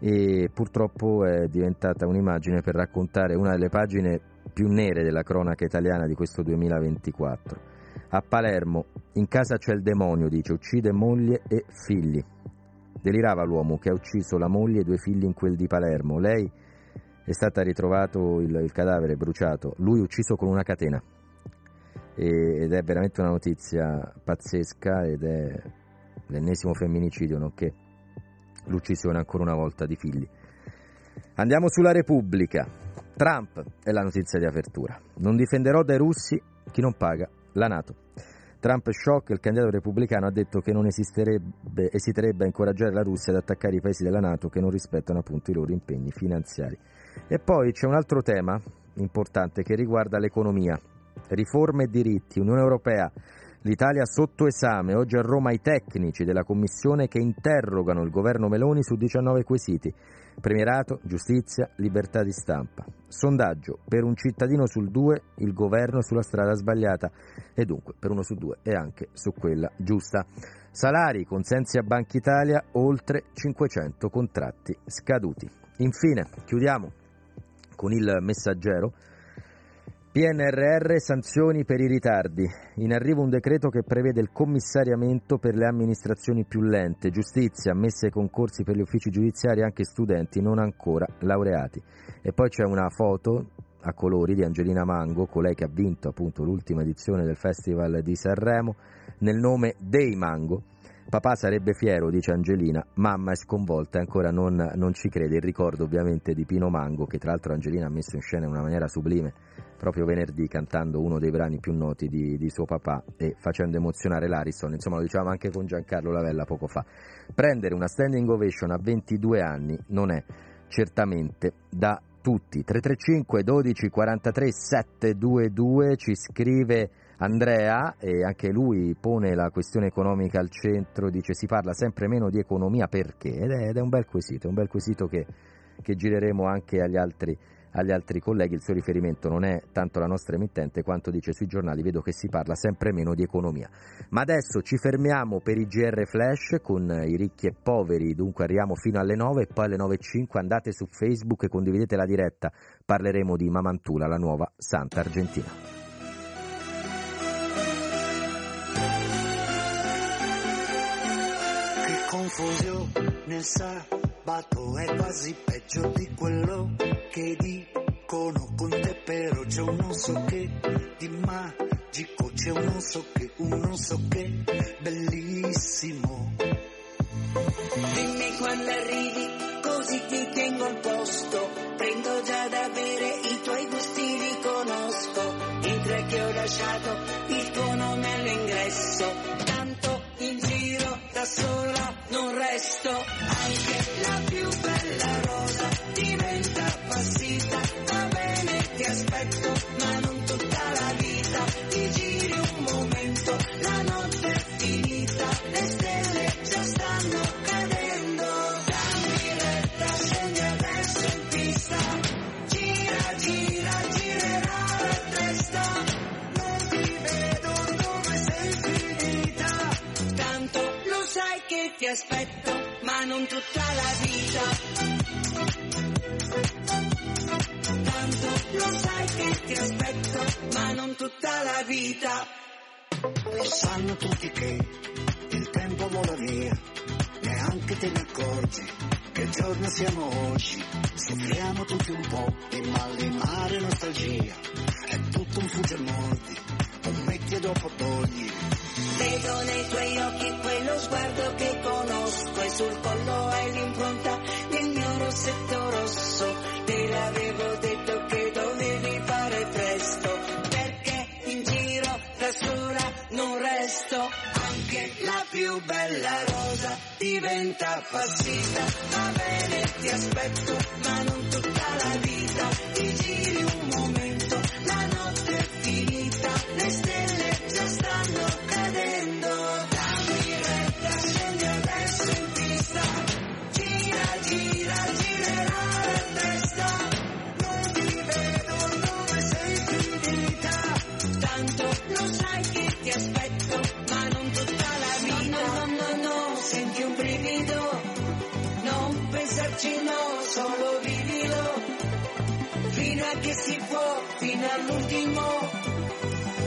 e purtroppo è diventata un'immagine per raccontare una delle pagine più nere della cronaca italiana di questo 2024 a Palermo, in casa c'è il demonio, dice, uccide moglie e figli. Delirava l'uomo che ha ucciso la moglie e due figli in quel di Palermo. Lei è stata ritrovato il, il cadavere bruciato, lui ucciso con una catena. E, ed è veramente una notizia pazzesca ed è l'ennesimo femminicidio, nonché l'uccisione ancora una volta di figli. Andiamo sulla Repubblica. Trump è la notizia di apertura. Non difenderò dai russi chi non paga la Nato. Trump shock, il candidato repubblicano ha detto che non esiterebbe a incoraggiare la Russia ad attaccare i paesi della Nato che non rispettano appunto i loro impegni finanziari. E poi c'è un altro tema importante che riguarda l'economia, riforme e diritti, Unione Europea L'Italia sotto esame, oggi a Roma i tecnici della Commissione che interrogano il governo Meloni su 19 quesiti. Premierato, giustizia, libertà di stampa. Sondaggio, per un cittadino sul due il governo sulla strada sbagliata e dunque per uno su due e anche su quella giusta. Salari, consensi a Banca Italia, oltre 500 contratti scaduti. Infine, chiudiamo con il messaggero PNRR sanzioni per i ritardi. In arrivo un decreto che prevede il commissariamento per le amministrazioni più lente, giustizia, ammesse ai concorsi per gli uffici giudiziari anche studenti non ancora laureati. E poi c'è una foto a colori di Angelina Mango, colei che ha vinto appunto l'ultima edizione del Festival di Sanremo, nel nome dei Mango. Papà sarebbe fiero, dice Angelina, mamma è sconvolta e ancora non, non, ci crede. Il ricordo ovviamente di Pino Mango, che tra l'altro Angelina ha messo in scena in una maniera sublime proprio venerdì cantando uno dei brani più noti di, di suo papà e facendo emozionare l'Ariston, insomma lo dicevamo anche con Giancarlo Lavella poco fa. Prendere una standing ovation a 22 anni non è certamente da tutti. 335 12 43 722 ci scrive Andrea e anche lui pone la questione economica al centro, dice si parla sempre meno di economia perché? Ed è, ed è un bel quesito, un bel quesito che, che gireremo anche agli altri agli altri colleghi, il suo riferimento non è tanto la nostra emittente quanto dice sui giornali, vedo che si parla sempre meno di economia. Ma adesso ci fermiamo per i GR Flash con i ricchi e poveri, dunque arriviamo fino alle 9 e poi alle 9.05 andate su Facebook e condividete la diretta, parleremo di Mamantula, la nuova Santa Argentina. Confusione sabato è quasi peggio di quello che dicono. Con te però c'è un non so che di magico c'è un non so che un non so che bellissimo. Dimmi quando arrivi così ti tengo al posto. Prendo già da bere i tuoi gusti li conosco. I tre che ho lasciato il tuo nome all'ingresso ti aspetto, ma non tutta la vita. Tanto lo sai che ti aspetto, ma non tutta la vita. Lo sanno tutti che il tempo vola via, neanche te ne accorgi che giorno siamo oggi. Soffriamo tutti un po' di mal di mare nostalgia, è tutto un fugge mordi, un metti dopo togli. Vedo nei tuoi occhi quello sguardo che conosco e sul collo hai l'impronta del mio rossetto rosso. Te l'avevo detto che dovevi fare presto, perché in giro da sola non resto. Anche la più bella rosa diventa appassita. Va bene, ti aspetto, che si può, fino all'ultimo.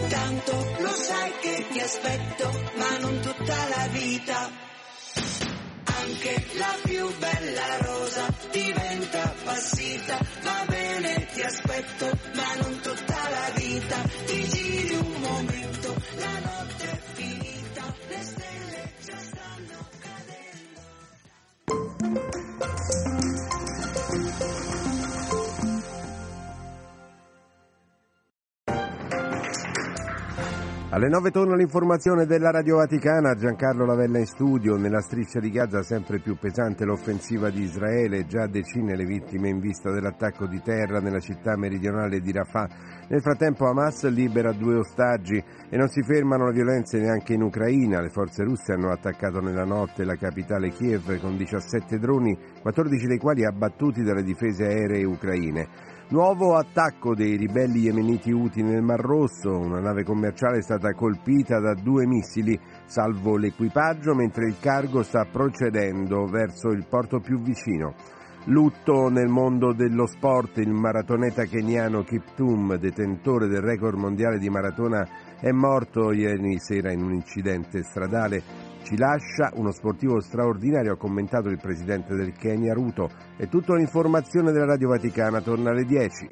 Tanto lo sai che ti aspetto, ma non tutta la vita. Anche la più bella rosa diventa appassita. Va bene, ti aspetto, Alle 9 torna l'informazione della Radio Vaticana, Giancarlo Lavella in studio, nella striscia di Gaza sempre più pesante l'offensiva di Israele, già decine le vittime in vista dell'attacco di terra nella città meridionale di Rafah. Nel frattempo Hamas libera due ostaggi e non si fermano le violenze neanche in Ucraina, le forze russe hanno attaccato nella notte la capitale Kiev con 17 droni, 14 dei quali abbattuti dalle difese aeree ucraine. Nuovo attacco dei ribelli yemeniti Houthi nel Mar Rosso, una nave commerciale è stata colpita da due missili, salvo l'equipaggio, mentre il cargo sta procedendo verso il porto più vicino. Lutto nel mondo dello sport, il maratoneta keniano Kiptum, detentore del record mondiale di maratona, è morto ieri sera in un incidente stradale. Ci lascia uno sportivo straordinario, ha commentato il presidente del Kenya Ruto. È tutta un'informazione della Radio Vaticana, torna alle 10.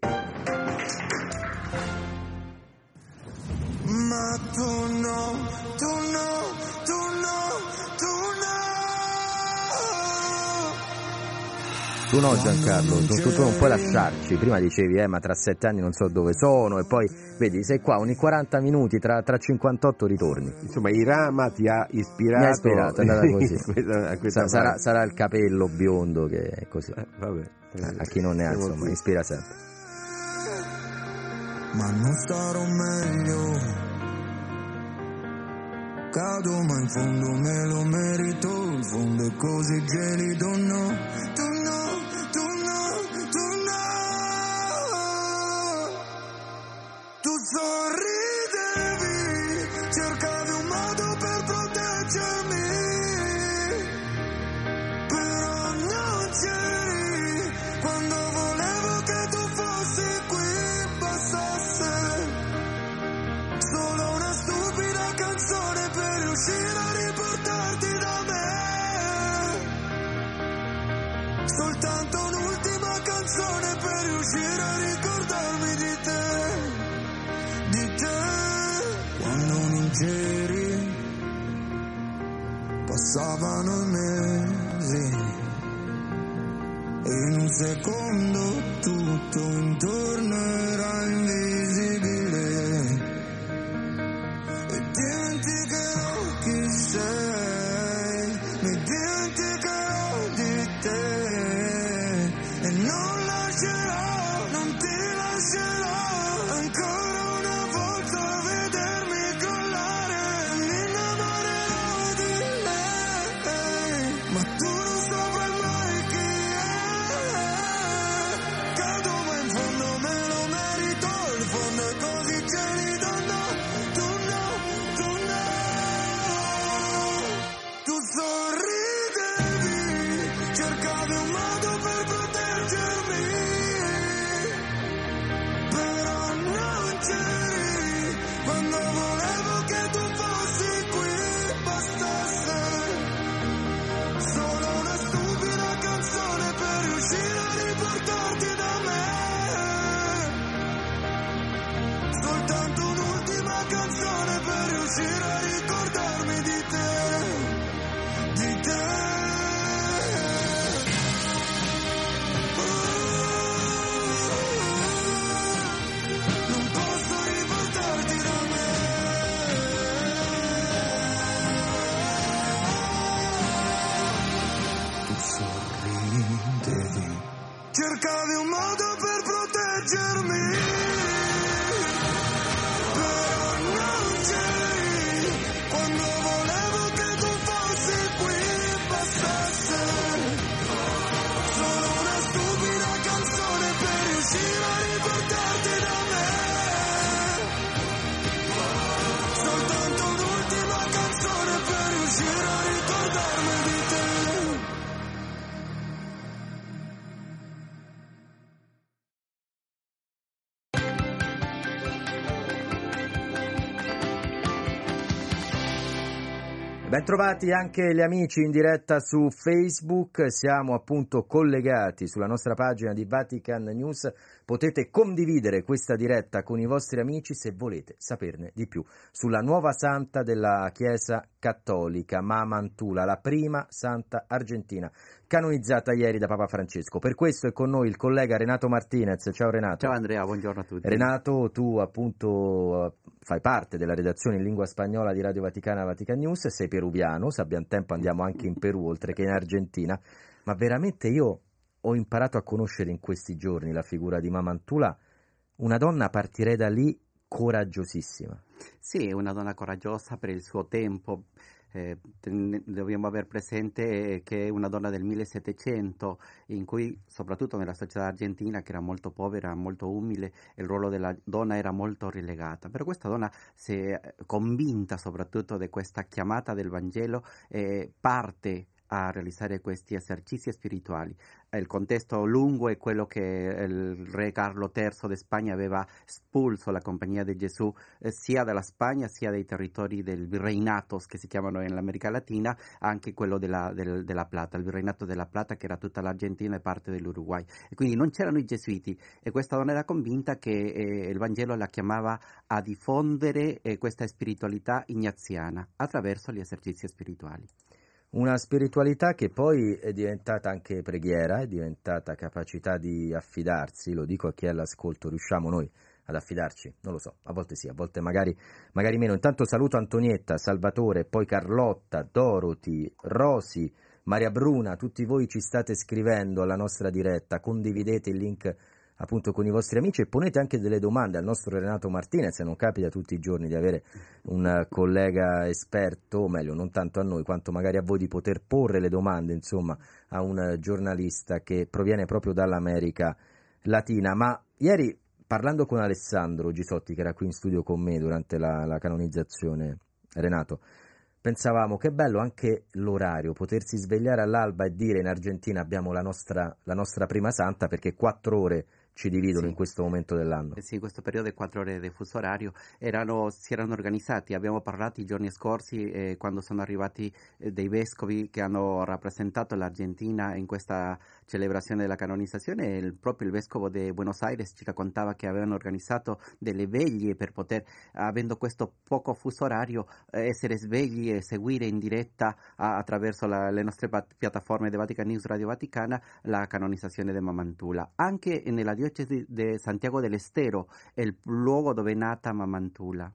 Ma no, Tu no Giancarlo, tu, tu, tu non puoi lasciarci, prima dicevi eh ma tra sette anni non so dove sono e poi vedi sei qua ogni 40 minuti tra, tra 58 ritorni. Insomma Irama ti ha ispirato, Mi ha ispirato, è andata così. questa, a questa Sa- sarà, sarà il capello biondo che è così. Eh, vabbè. Eh, a chi non ne ha insomma qui. ispira sempre. ma non starò meglio. Cado ma in fondo me lo merito, il fondo è così gelido, no, tu no, tu no, tu no. Tu sorridevi, secondo tutto intorno Bentrovati anche gli amici in diretta su Facebook, siamo appunto collegati sulla nostra pagina di Vatican News, potete condividere questa diretta con i vostri amici se volete saperne di più. Sulla nuova santa della Chiesa Cattolica, Mamantula, la prima santa argentina, canonizzata ieri da Papa Francesco. Per questo è con noi il collega Renato Martinez. Ciao Renato. Ciao Andrea, buongiorno a tutti. Renato, tu appunto fai parte della redazione in lingua spagnola di Radio Vaticana Vatican News, sei peruviano, se abbiamo tempo andiamo anche in Perù oltre che in Argentina, ma veramente io ho imparato a conoscere in questi giorni la figura di Mamantula, una donna partirei da lì coraggiosissima. Sì, una donna coraggiosa per il suo tempo. Eh, ten- dobbiamo avere presente che è una donna del 1700 in cui soprattutto nella società argentina che era molto povera, molto umile, il ruolo della donna era molto rilegata. Però questa donna si è convinta soprattutto di questa chiamata del Vangelo e parte a realizzare questi esercizi spirituali. Il contesto lungo è quello che il re Carlo III di Spagna aveva espulso la Compagnia di Gesù eh, sia dalla Spagna sia dai territori del Virreinato che si chiamano nell'America Latina, anche quello della, del, della Plata, il Virreinato della Plata che era tutta l'Argentina e parte dell'Uruguay. E quindi non c'erano i gesuiti e questa donna era convinta che eh, il Vangelo la chiamava a diffondere eh, questa spiritualità ignaziana attraverso gli esercizi spirituali. Una spiritualità che poi è diventata anche preghiera, è diventata capacità di affidarsi, lo dico a chi è all'ascolto, riusciamo noi ad affidarci? Non lo so, a volte sì, a volte magari, magari meno. Intanto saluto Antonietta, Salvatore, poi Carlotta, Dorothy, Rosi, Maria Bruna, tutti voi ci state scrivendo alla nostra diretta, condividete il link appunto con i vostri amici e ponete anche delle domande al nostro Renato Martinez, non capita tutti i giorni di avere un collega esperto, o meglio non tanto a noi quanto magari a voi di poter porre le domande insomma a un giornalista che proviene proprio dall'America Latina, ma ieri parlando con Alessandro Gisotti che era qui in studio con me durante la, la canonizzazione, Renato, pensavamo che bello anche l'orario, potersi svegliare all'alba e dire in Argentina abbiamo la nostra, la nostra prima santa perché quattro ore ci dividono sì. in questo momento dell'anno. Eh sì, in questo periodo di quattro ore di fuso orario erano, si erano organizzati, abbiamo parlato i giorni scorsi eh, quando sono arrivati eh, dei vescovi che hanno rappresentato l'Argentina in questa celebrazione della canonizzazione, il, proprio il vescovo di Buenos Aires ci raccontava che avevano organizzato delle veglie per poter, avendo questo poco fuso orario, eh, essere svegli e seguire in diretta a, attraverso la, le nostre piattaforme di Vatican News Radio Vaticana la canonizzazione di Mamantula. Anche nella diocesi di Santiago del Estero è il luogo dove è nata Mamantula.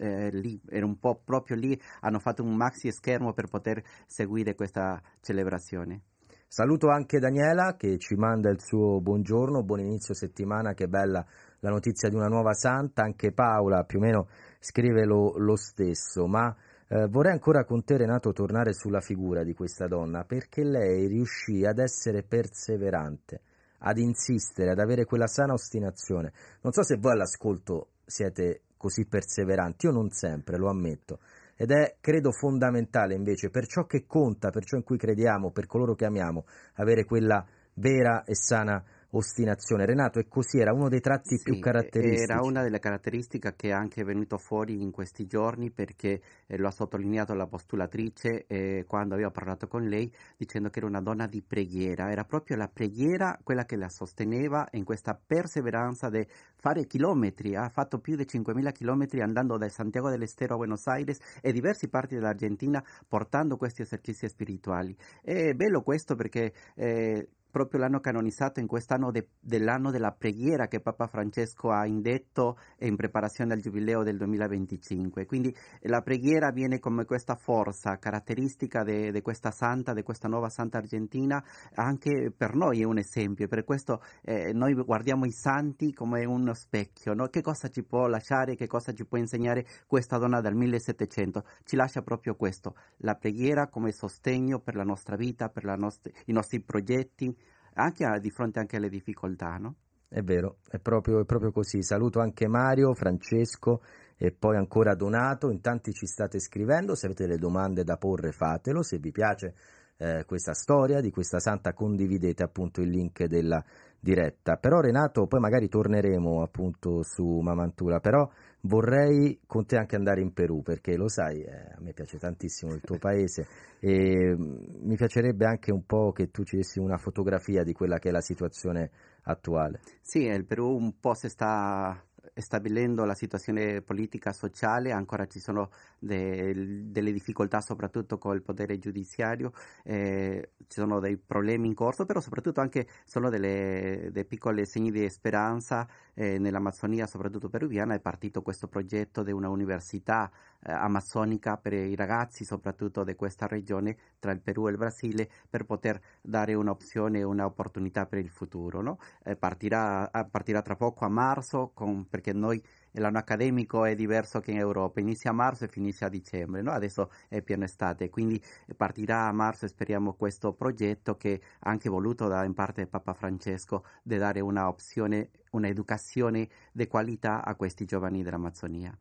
Eh, lì, era un po' proprio lì, hanno fatto un maxi schermo per poter seguire questa celebrazione. Saluto anche Daniela che ci manda il suo buongiorno, buon inizio settimana, che bella la notizia di una nuova santa, anche Paola più o meno scrive lo, lo stesso, ma eh, vorrei ancora con te Renato tornare sulla figura di questa donna perché lei riuscì ad essere perseverante, ad insistere, ad avere quella sana ostinazione. Non so se voi all'ascolto siete così perseveranti, io non sempre, lo ammetto. Ed è, credo, fondamentale invece per ciò che conta, per ciò in cui crediamo, per coloro che amiamo, avere quella vera e sana ostinazione. Renato, e così era uno dei tratti sì, più caratteristici. Era una delle caratteristiche che è anche venuto fuori in questi giorni perché eh, lo ha sottolineato la postulatrice eh, quando aveva parlato con lei dicendo che era una donna di preghiera. Era proprio la preghiera quella che la sosteneva in questa perseveranza di fare chilometri. Ha fatto più di 5.000 chilometri andando da Santiago del Estero a Buenos Aires e diversi parti dell'Argentina portando questi esercizi spirituali. È bello questo perché eh, proprio l'hanno canonizzato in quest'anno de, dell'anno della preghiera che Papa Francesco ha indetto in preparazione al giubileo del 2025. Quindi la preghiera viene come questa forza caratteristica di questa santa, di questa nuova santa argentina, anche per noi è un esempio. Per questo eh, noi guardiamo i santi come uno specchio. No? Che cosa ci può lasciare, che cosa ci può insegnare questa donna del 1700? Ci lascia proprio questo, la preghiera come sostegno per la nostra vita, per nostra, i nostri progetti anche a, di fronte anche alle difficoltà, no? È vero, è proprio, è proprio, così. Saluto anche Mario, Francesco e poi ancora Donato. In tanti ci state scrivendo. Se avete delle domande da porre, fatelo. Se vi piace eh, questa storia di questa santa, condividete appunto il link della diretta. Però, Renato, poi magari torneremo appunto su Mamantura. Però vorrei con te anche andare in Perù perché lo sai, eh, a me piace tantissimo il tuo paese e mm, mi piacerebbe anche un po' che tu ci dessi una fotografia di quella che è la situazione attuale. Sì, il Perù un po' si sta stabilendo la situazione politica sociale, ancora ci sono de, delle difficoltà soprattutto con il potere giudiziario, eh, ci sono dei problemi in corso, però soprattutto anche sono delle, dei piccoli segni di speranza eh, nell'Amazzonia, soprattutto peruviana, è partito questo progetto di una università amazzonica per i ragazzi soprattutto di questa regione tra il Perù e il Brasile per poter dare un'opzione e un'opportunità per il futuro. No? Eh, partirà, partirà, tra poco a marzo con, perché noi l'anno accademico è diverso che in Europa, inizia a marzo e finisce a dicembre, no? adesso è pieno estate, quindi partirà a marzo speriamo questo progetto che anche voluto da, in parte da Papa Francesco di dare una opzione, un'educazione di qualità a questi giovani dell'Amazzonia.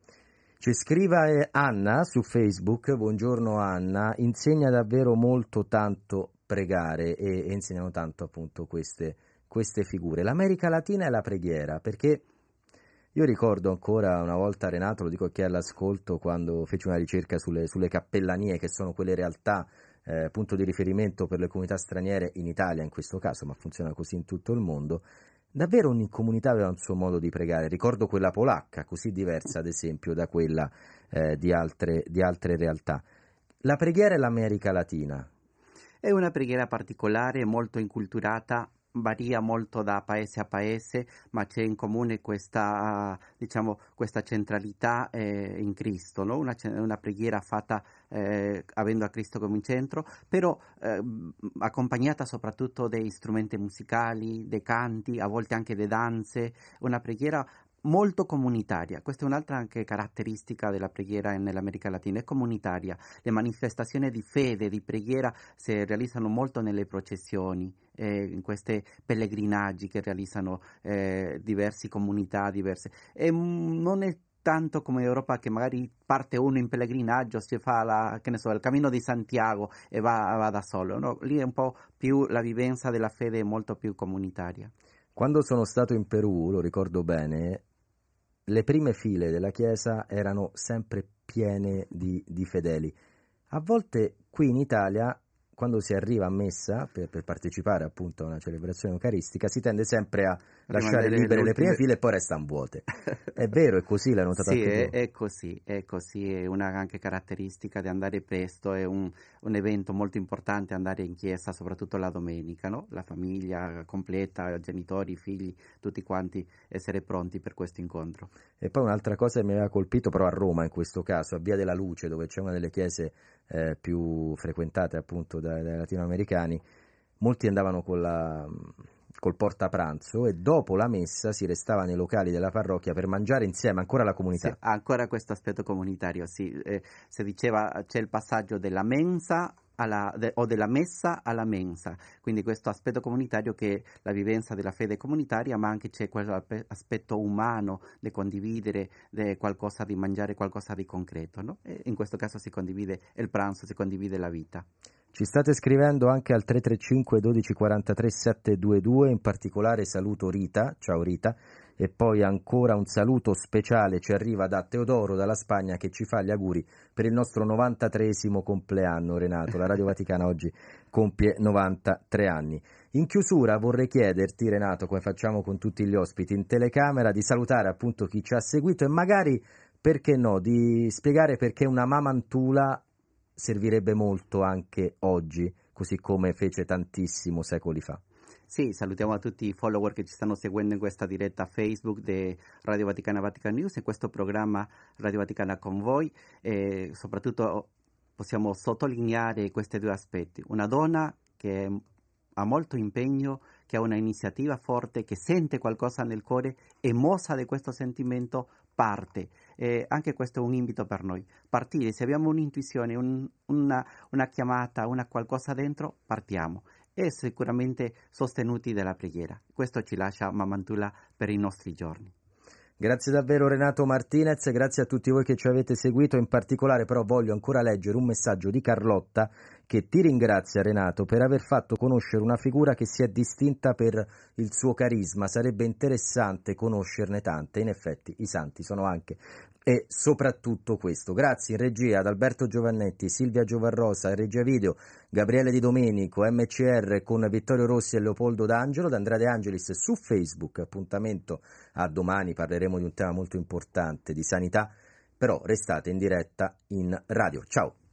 Ci scriva eh, Anna su Facebook, buongiorno Anna, insegna davvero molto tanto pregare e, insegnano tanto appunto queste, queste figure. L'America Latina è la preghiera perché io ricordo ancora una volta Renato, lo dico a chi è all'ascolto, quando fece una ricerca sulle, sulle cappellanie che sono quelle realtà eh, punto di riferimento per le comunità straniere in Italia in questo caso, ma funziona così in tutto il mondo, davvero ogni comunità aveva un suo modo di pregare. Ricordo quella polacca, così diversa ad esempio da quella eh, di, altre, di altre realtà. La preghiera è l'America Latina. È una preghiera particolare, molto inculturata, varia molto da paese a paese, ma c'è in comune questa, diciamo, questa centralità eh, in Cristo, no? una, una, preghiera fatta eh, avendo a Cristo come centro, però eh, accompagnata soprattutto dei strumenti musicali, dei canti, a volte anche delle danze, una preghiera molto comunitaria. Questa è un'altra anche caratteristica della preghiera nell'America Latina, è comunitaria. Le manifestazioni di fede, di preghiera si realizzano molto nelle processioni, eh, in questi pellegrinaggi che realizzano eh, diverse comunità diverse. E mm, non è tanto come Europa che magari parte uno in pellegrinaggio, si fa la, so, il cammino di Santiago e va, va da solo. No? Lì è un po' più la vivenza della fede molto più comunitaria. Quando sono stato in Perù, lo ricordo bene, le prime file della chiesa erano sempre piene di, di fedeli. A volte qui in Italia quando si arriva a messa per, per, partecipare appunto a una celebrazione eucaristica si tende sempre a lasciare libere le, prime file e poi restano vuote. è vero, è così, l'hai notato sì, anche? Sì, è così, è così, è una anche caratteristica di andare presto, è un, un, evento molto importante andare in chiesa, soprattutto la domenica, no? La famiglia completa, genitori, figli, tutti quanti essere pronti per questo incontro. E poi un'altra cosa che mi aveva colpito, però a Roma in questo caso, a Via della Luce, dove c'è una delle chiese eh, più frequentate appunto dai, dai latinoamericani, molti andavano la col portapranzo e dopo la messa si restava nei locali della parrocchia per mangiare insieme ancora la comunità. Sì, ancora questo aspetto comunitario, sì. Eh, si diceva c'è il passaggio della mensa alla, de, o della messa alla mensa, quindi questo aspetto comunitario che è la vivenza della fede comunitaria, ma anche c'è quell'aspetto umano di condividere di qualcosa, di mangiare qualcosa di concreto. No? in questo caso si condivide il pranzo, si condivide la vita. Ci state scrivendo anche al 335 12 43 722, in particolare saluto Rita, ciao Rita, e poi ancora un saluto speciale ci arriva da Teodoro dalla Spagna che ci fa gli auguri per il nostro 93 compleanno Renato, la Radio Vaticana oggi compie 93 anni. In chiusura vorrei chiederti Renato, come facciamo con tutti gli ospiti in telecamera, di salutare appunto chi ci ha seguito e magari perché no, di spiegare perché una mamantula servirebbe molto anche oggi, così come fece tantissimo secoli fa. Sì, salutiamo a tutti i follower che ci stanno seguendo in questa diretta Facebook di Radio Vaticana Vatican News e questo programma Radio Vaticana con voi e soprattutto possiamo sottolineare questi due aspetti. Una donna che ha molto impegno, che ha una iniziativa forte, che sente qualcosa nel cuore e mossa di questo sentimento parte. Eh, anche questo è un invito per noi. Partire, se abbiamo un'intuizione, un, una, una chiamata, una qualcosa dentro, partiamo e sicuramente sostenuti dalla preghiera. Questo ci lascia Mamantula per i nostri giorni. Grazie davvero Renato Martinez, grazie a tutti voi che ci avete seguito, in particolare però voglio ancora leggere un messaggio di Carlotta che ti ringrazia Renato per aver fatto conoscere una figura che si è distinta per il suo carisma, sarebbe interessante conoscerne tante, in effetti i santi sono anche e soprattutto questo. Grazie in regia ad Alberto Giovannetti, Silvia Giovarrosa, in regia video Gabriele Di Domenico, MCR con Vittorio Rossi e Leopoldo D'Angelo, da Andrea De Angelis su Facebook, appuntamento a domani, parleremo di un tema molto importante, di sanità, però restate in diretta in radio. Ciao!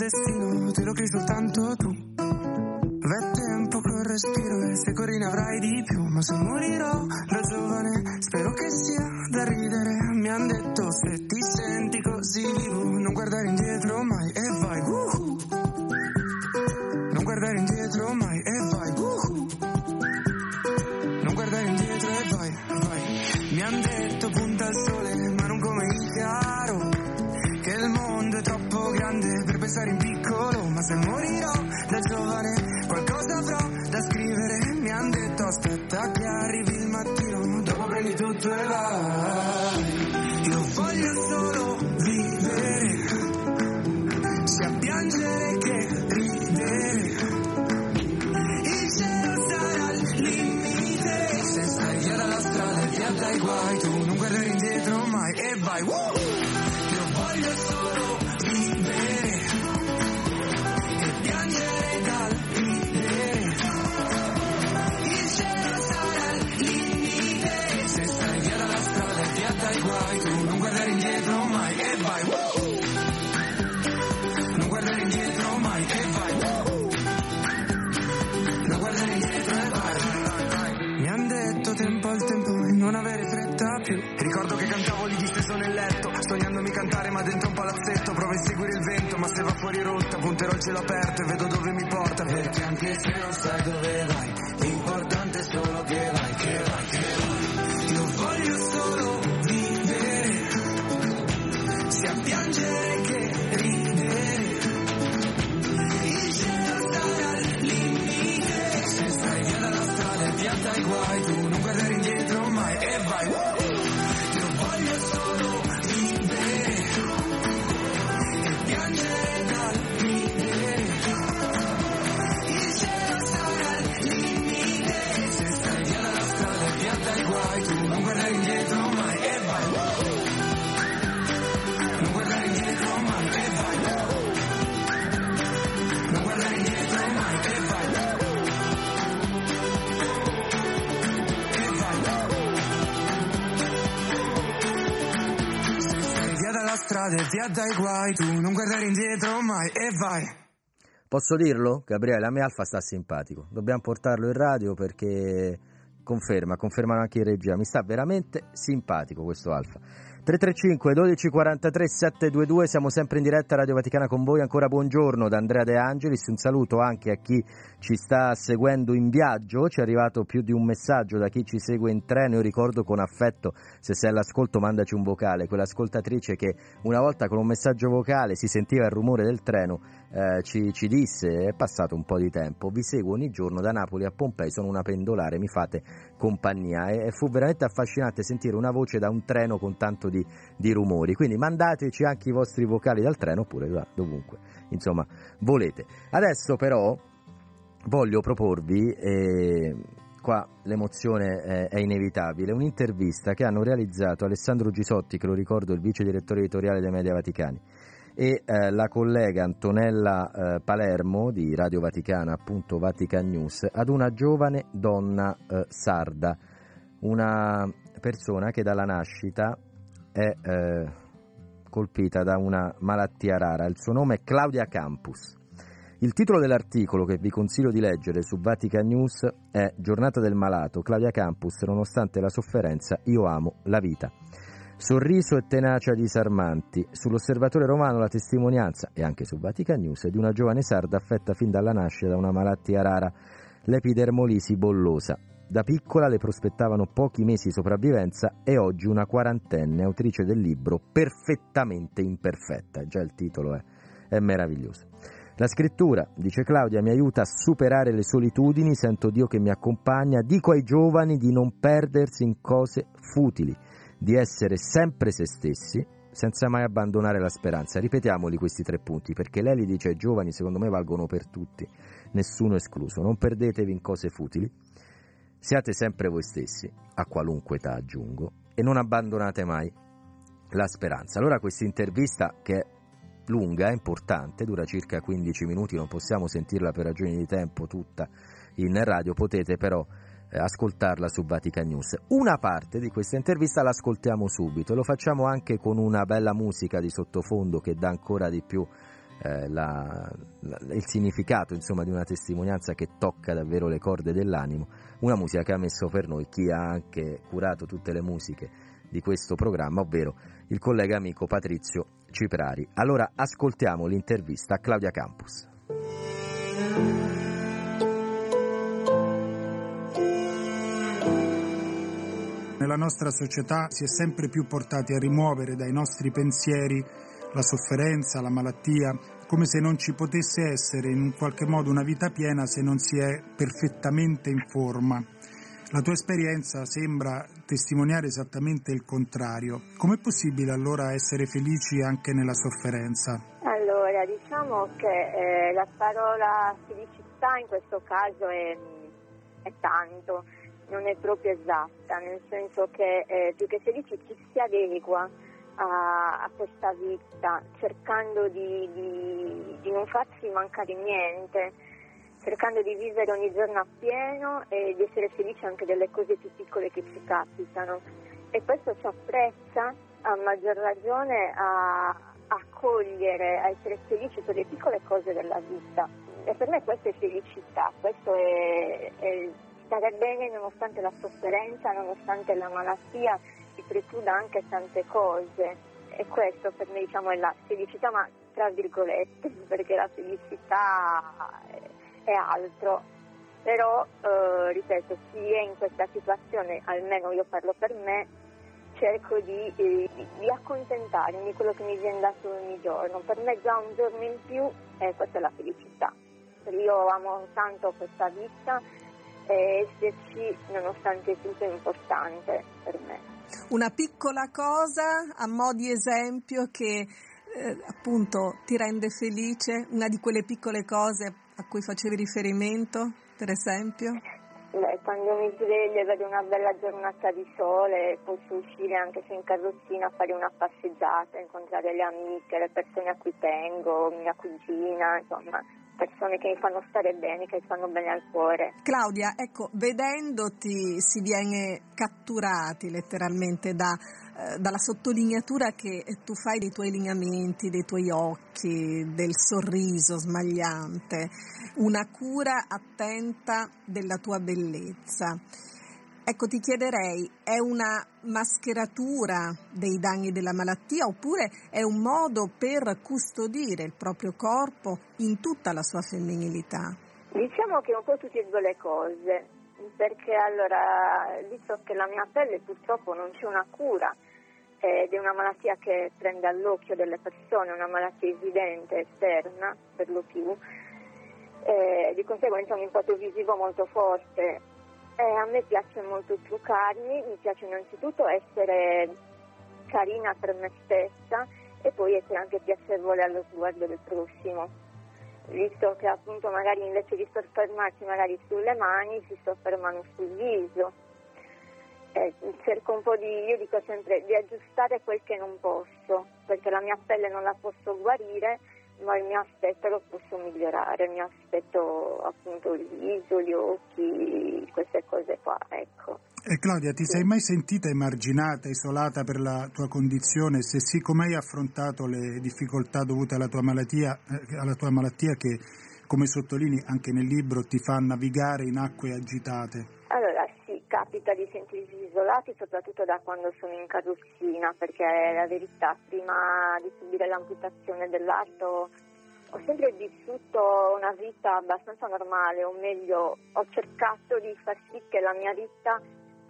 Destino te lo crei soltanto tu. V'è tempo col respiro e se corri ne avrai di più. Ma se morirò da giovane, spero che sia da ridere. Mi han detto se ti senti così vivo, non guardare indietro mai e vai. Uh-huh. Non guardare indietro mai e vai. Pensare in piccolo ma se morirò da giovane qualcosa avrò da scrivere. Mi han detto aspetta che arrivi il mattino, dopo prendi tutto e vai. Io voglio solo vivere, sia piangere che punterò il via dai guai, tu non guardare indietro mai e vai. Posso dirlo? Gabriele, a me Alfa sta simpatico. Dobbiamo portarlo in radio perché conferma, confermano anche in regia. Mi sta veramente simpatico questo Alfa. 335 1243 722, siamo sempre in diretta a Radio Vaticana con voi. Ancora buongiorno da Andrea De Angelis. Un saluto anche a chi ci sta seguendo in viaggio. Ci è arrivato più di un messaggio da chi ci segue in treno. Io ricordo con affetto, se sei all'ascolto, mandaci un vocale. Quell'ascoltatrice che una volta con un messaggio vocale si sentiva il rumore del treno eh, ci, ci disse: È passato un po' di tempo, vi seguo ogni giorno da Napoli a Pompei. Sono una pendolare, mi fate compagnia. E, e fu veramente affascinante sentire una voce da un treno con tanto di, di rumori. Quindi mandateci anche i vostri vocali dal treno oppure da dovunque, insomma, volete. Adesso però voglio proporvi, e qua l'emozione è, è inevitabile, un'intervista che hanno realizzato Alessandro Gisotti, che lo ricordo il vice direttore editoriale dei Media Vaticani, e eh, la collega Antonella eh, Palermo di Radio Vaticana, appunto Vatican News, ad una giovane donna eh, sarda, una persona che dalla nascita è eh, colpita da una malattia rara. Il suo nome è Claudia Campus. Il titolo dell'articolo che vi consiglio di leggere su Vatican News è Giornata del malato, Claudia Campus, nonostante la sofferenza, io amo la vita. Sorriso e tenacia disarmanti. Sull'osservatore romano la testimonianza, e anche su Vatican News, di una giovane sarda affetta fin dalla nascita da una malattia rara, l'epidermolisi bollosa. Da piccola le prospettavano pochi mesi di sopravvivenza e oggi una quarantenne, autrice del libro Perfettamente imperfetta. Già il titolo è, è meraviglioso. La scrittura, dice Claudia, mi aiuta a superare le solitudini, sento Dio che mi accompagna, dico ai giovani di non perdersi in cose futili, di essere sempre se stessi, senza mai abbandonare la speranza. Ripetiamoli questi tre punti, perché lei li dice ai giovani, secondo me valgono per tutti, nessuno escluso. Non perdetevi in cose futili, siate sempre voi stessi, a qualunque età aggiungo, e non abbandonate mai la speranza. Allora questa intervista che è lunga, è importante, dura circa 15 minuti, non possiamo sentirla per ragioni di tempo tutta in radio, potete però ascoltarla su Vatican News. Una parte di questa intervista l'ascoltiamo subito, lo facciamo anche con una bella musica di sottofondo che dà ancora di più eh, la, la, il significato insomma, di una testimonianza che tocca davvero le corde dell'animo, una musica che ha messo per noi chi ha anche curato tutte le musiche di questo programma, ovvero il collega amico Patrizio Ciprari. Allora ascoltiamo l'intervista a Claudia Campus. Nella nostra società si è sempre più portati a rimuovere dai nostri pensieri la sofferenza, la malattia, come se non ci potesse essere in qualche modo una vita piena se non si è perfettamente in forma. La tua esperienza sembra testimoniare esattamente il contrario. Com'è possibile allora essere felici anche nella sofferenza? Allora, diciamo che eh, la parola felicità in questo caso è, è, tanto, non è proprio esatta, nel senso che eh, più che felici ci si adegua a, a questa vita, cercando di, di, di non farsi mancare niente cercando di vivere ogni giorno appieno e di essere felici anche delle cose più piccole che ci capitano. E questo ci apprezza a maggior ragione a, a cogliere, a essere felici per le piccole cose della vita. E per me questa è felicità, questo è, è stare bene nonostante la sofferenza, nonostante la malattia ti precluda anche tante cose. E questo per me diciamo, è la felicità, ma tra virgolette, perché la felicità è altro. Però, eh, ripeto, chi è in questa situazione, almeno io parlo per me, cerco di, eh, di, accontentarmi di quello che mi viene dato ogni giorno. Per me già un giorno in più, eh, questa è la felicità. Io amo tanto questa vita e esserci nonostante tutto è importante per me. Una piccola cosa a mo' di esempio che eh, appunto ti rende felice, una di quelle piccole cose a cui facevi riferimento, per esempio? Beh, quando mi sveglio e vedo una bella giornata di sole, posso uscire anche se in carrozzina a fare una passeggiata, incontrare le amiche, le persone a cui tengo, mia cugina, insomma, persone che mi fanno stare bene, che mi fanno bene al cuore. Claudia, ecco, vedendoti si viene catturati letteralmente da dalla sottolineatura che tu fai dei tuoi lineamenti, dei tuoi occhi, del sorriso smagliante, una cura attenta della tua bellezza. Ecco, ti chiederei, è una mascheratura dei danni della malattia oppure è un modo per custodire il proprio corpo in tutta la sua femminilità? Diciamo che un po' tutte e due le cose, perché allora, visto che la mia pelle purtroppo non c'è una cura, ed è una malattia che prende all'occhio delle persone, una malattia evidente, esterna per lo più, eh, di conseguenza un impatto visivo molto forte. Eh, a me piace molto truccarmi, mi piace innanzitutto essere carina per me stessa e poi essere anche piacevole allo sguardo del prossimo, visto che appunto magari invece di soffermarsi magari sulle mani si soffermano sul viso eh, cerco un po' di, io dico sempre, di aggiustare quel che non posso, perché la mia pelle non la posso guarire, ma il mio aspetto lo posso migliorare, il mio aspetto appunto il viso, gli occhi, queste cose qua, ecco. E Claudia, ti sì. sei mai sentita emarginata, isolata per la tua condizione? Se sì, come hai affrontato le difficoltà dovute alla tua malattia, eh, alla tua malattia che, come sottolinei anche nel libro, ti fa navigare in acque agitate? Allora, capita di sentirsi isolati soprattutto da quando sono in carrozzina perché la verità prima di subire l'amputazione dell'arto ho sempre vissuto una vita abbastanza normale o meglio ho cercato di far sì che la mia vita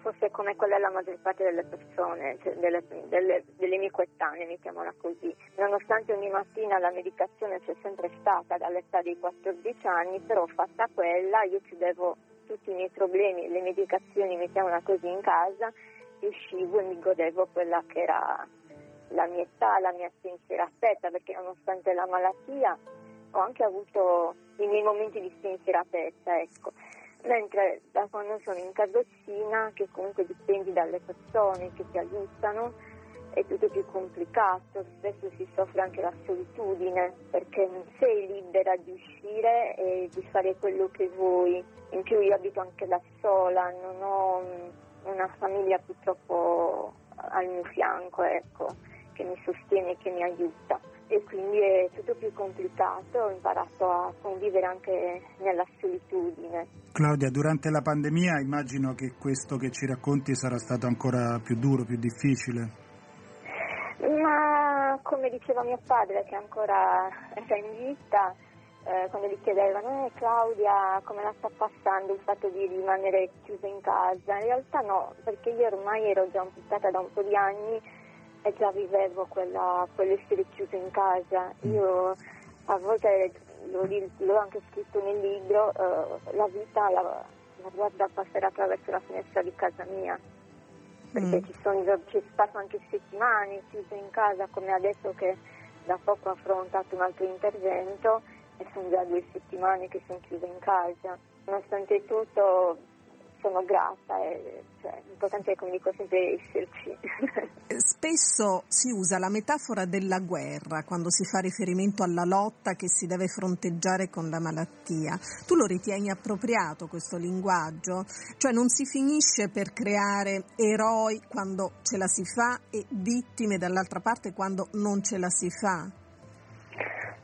fosse come quella della maggior parte delle persone, cioè delle, delle, delle mie coetanee, mettiamola così. Nonostante ogni mattina la medicazione c'è sempre stata dall'età dei 14 anni, però fatta quella io chiudevo tutti i miei problemi, le medicazioni, mettiamola così, in casa, uscivo e mi godevo quella che era la mia età, la mia spensieratezza, perché nonostante la malattia ho anche avuto i miei momenti di spensieratezza, ecco. Mentre da quando sono in carrozzina, che comunque dipendi dalle persone che ti aiutano, è tutto più complicato, spesso si soffre anche la solitudine perché non sei libera di uscire e di fare quello che vuoi. In più io abito anche da sola, non ho una famiglia purtroppo al mio fianco, ecco, che mi sostiene e che mi aiuta. E quindi è tutto più complicato, ho imparato a convivere anche nella solitudine. Claudia, durante la pandemia immagino che questo che ci racconti sarà stato ancora più duro, più difficile. Ma come diceva mio padre che ancora era in vita, eh, quando gli chiedevano eh, Claudia come la sta passando il fatto di rimanere chiusa in casa, in realtà no, perché io ormai ero già amputata da un po' di anni e già vivevo quella, quell'essere chiusa in casa. Io a volte l'ho, l'ho anche scritto nel libro, eh, la vita la, la guarda passare attraverso la finestra di casa mia perché mm. ci, sono, ci passano anche settimane chiuse in casa come adesso che da poco ho affrontato un altro intervento e sono già due settimane che sono chiusa in casa. Nonostante tutto sono grata e cioè, l'importante è come dico sempre esserci. Spesso si usa la metafora della guerra quando si fa riferimento alla lotta che si deve fronteggiare con la malattia. Tu lo ritieni appropriato questo linguaggio? Cioè non si finisce per creare eroi quando ce la si fa e vittime dall'altra parte quando non ce la si fa?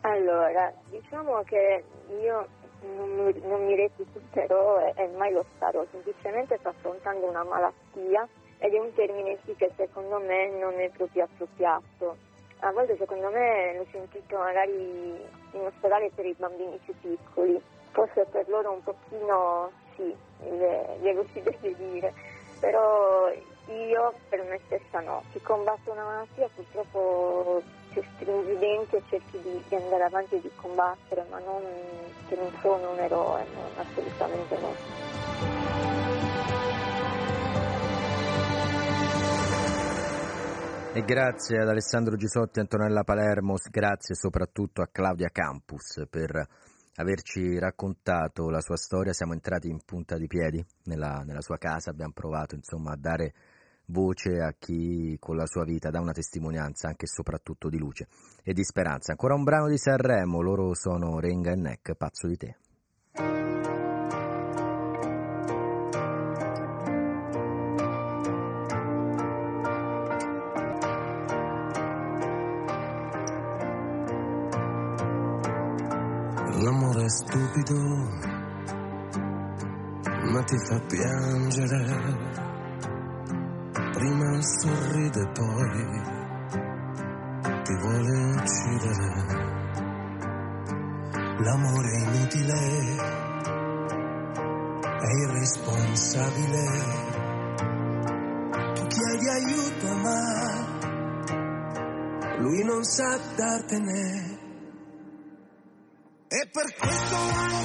Allora, diciamo che io non mi, non mi reputerò e, e mai lo starò, semplicemente sto affrontando una malattia ed è un termine sì che secondo me non è proprio appropriato. A volte secondo me l'ho sentito magari in ospedale per i bambini più piccoli, forse per loro un pochino sì, glielo si deve dire, però io per me stessa no. Chi combatte una malattia purtroppo ci stringi i denti e cerchi di, di, andare avanti e di combattere, ma non che non sono un eroe, no, assolutamente no. E grazie ad Alessandro Gisotti e Antonella Palermo, grazie soprattutto a Claudia Campus per averci raccontato la sua storia. Siamo entrati in punta di piedi nella, nella sua casa, abbiamo provato insomma a dare voce a chi con la sua vita dà una testimonianza anche e soprattutto di luce e di speranza. Ancora un brano di Sanremo, loro sono Renga e Neck, pazzo di te. È stupido, ma ti fa piangere prima sorride poi ti vuole uccidere. L'amore è inutile, è irresponsabile. Tu chiedi aiuto ma lui non sa dartene. E per questo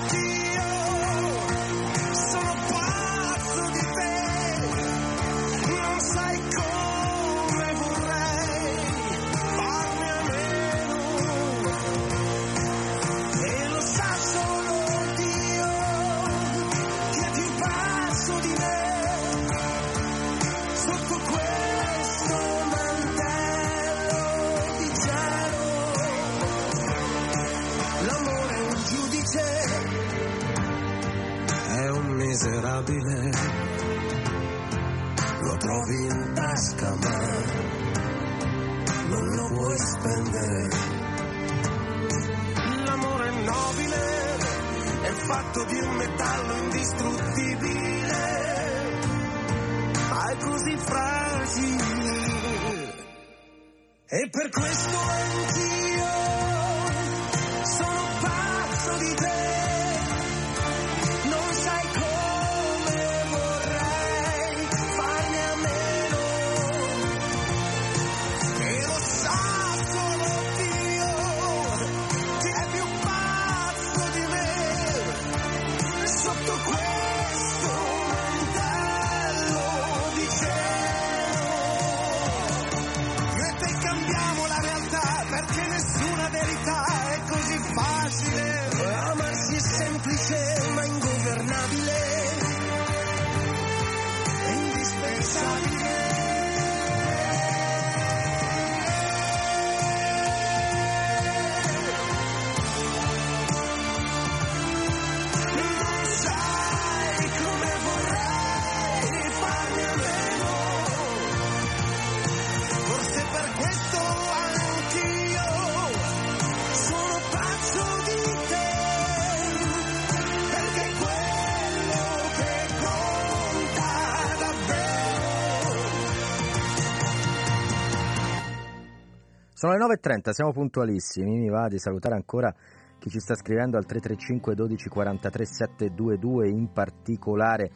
Sono le 9.30, siamo puntualissimi. Mi va di salutare ancora chi ci sta scrivendo al 335 12 43 722, in particolare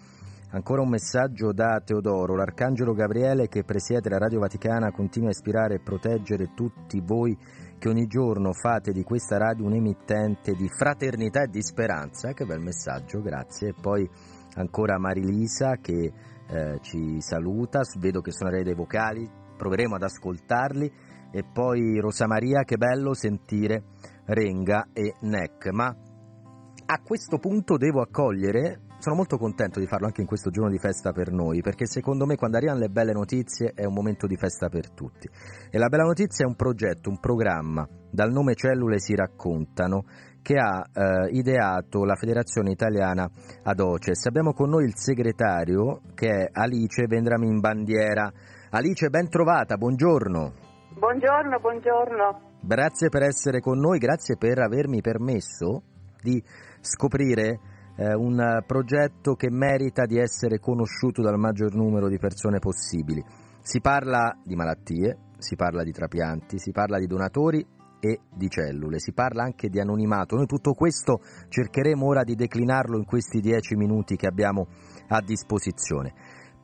Ancora un messaggio da Teodoro. L'arcangelo Gabriele che presiede la Radio Vaticana continua a ispirare e proteggere tutti voi che ogni giorno fate di questa radio un emittente di fraternità e di speranza. Che bel messaggio, grazie. E poi ancora Marilisa che eh, ci saluta, vedo che suonerei dei vocali, proveremo ad ascoltarli. E poi Rosa Maria, che bello sentire Renga e Neck. Ma a questo punto devo accogliere sono molto contento di farlo anche in questo giorno di festa per noi, perché secondo me quando arrivano le belle notizie è un momento di festa per tutti. E la bella notizia è un progetto, un programma, dal nome Cellule si raccontano, che ha eh, ideato la Federazione Italiana ad Oces. Abbiamo con noi il segretario che è Alice Vendramin Bandiera. Alice, ben trovata, buongiorno. Buongiorno, buongiorno. Grazie per essere con noi, grazie per avermi permesso di scoprire eh, un progetto che merita di essere conosciuto dal maggior numero di persone possibili. Si parla di malattie, si parla di trapianti, si parla di donatori e di cellule, si parla anche di anonimato. Noi tutto questo cercheremo ora di declinarlo in questi dieci minuti che abbiamo a disposizione.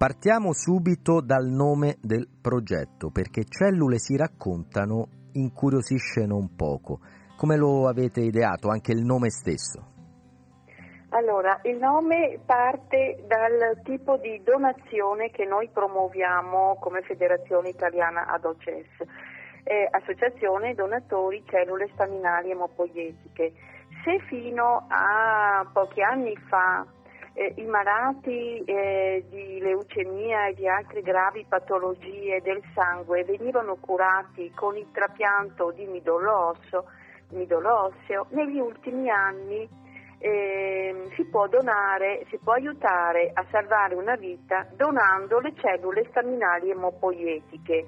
Partiamo subito dal nome del progetto, perché cellule si raccontano incuriosisce non poco. Come lo avete ideato, anche il nome stesso? Allora, il nome parte dal tipo di donazione che noi promuoviamo come Federazione Italiana ad OCES, eh, Associazione Donatori Cellule Staminali Emopoietiche. Se fino a pochi anni fa eh, i malati eh, di leucemia e di altre gravi patologie del sangue venivano curati con il trapianto di midollo, osseo, negli ultimi anni eh, si può donare, si può aiutare a salvare una vita donando le cellule staminali emopoietiche,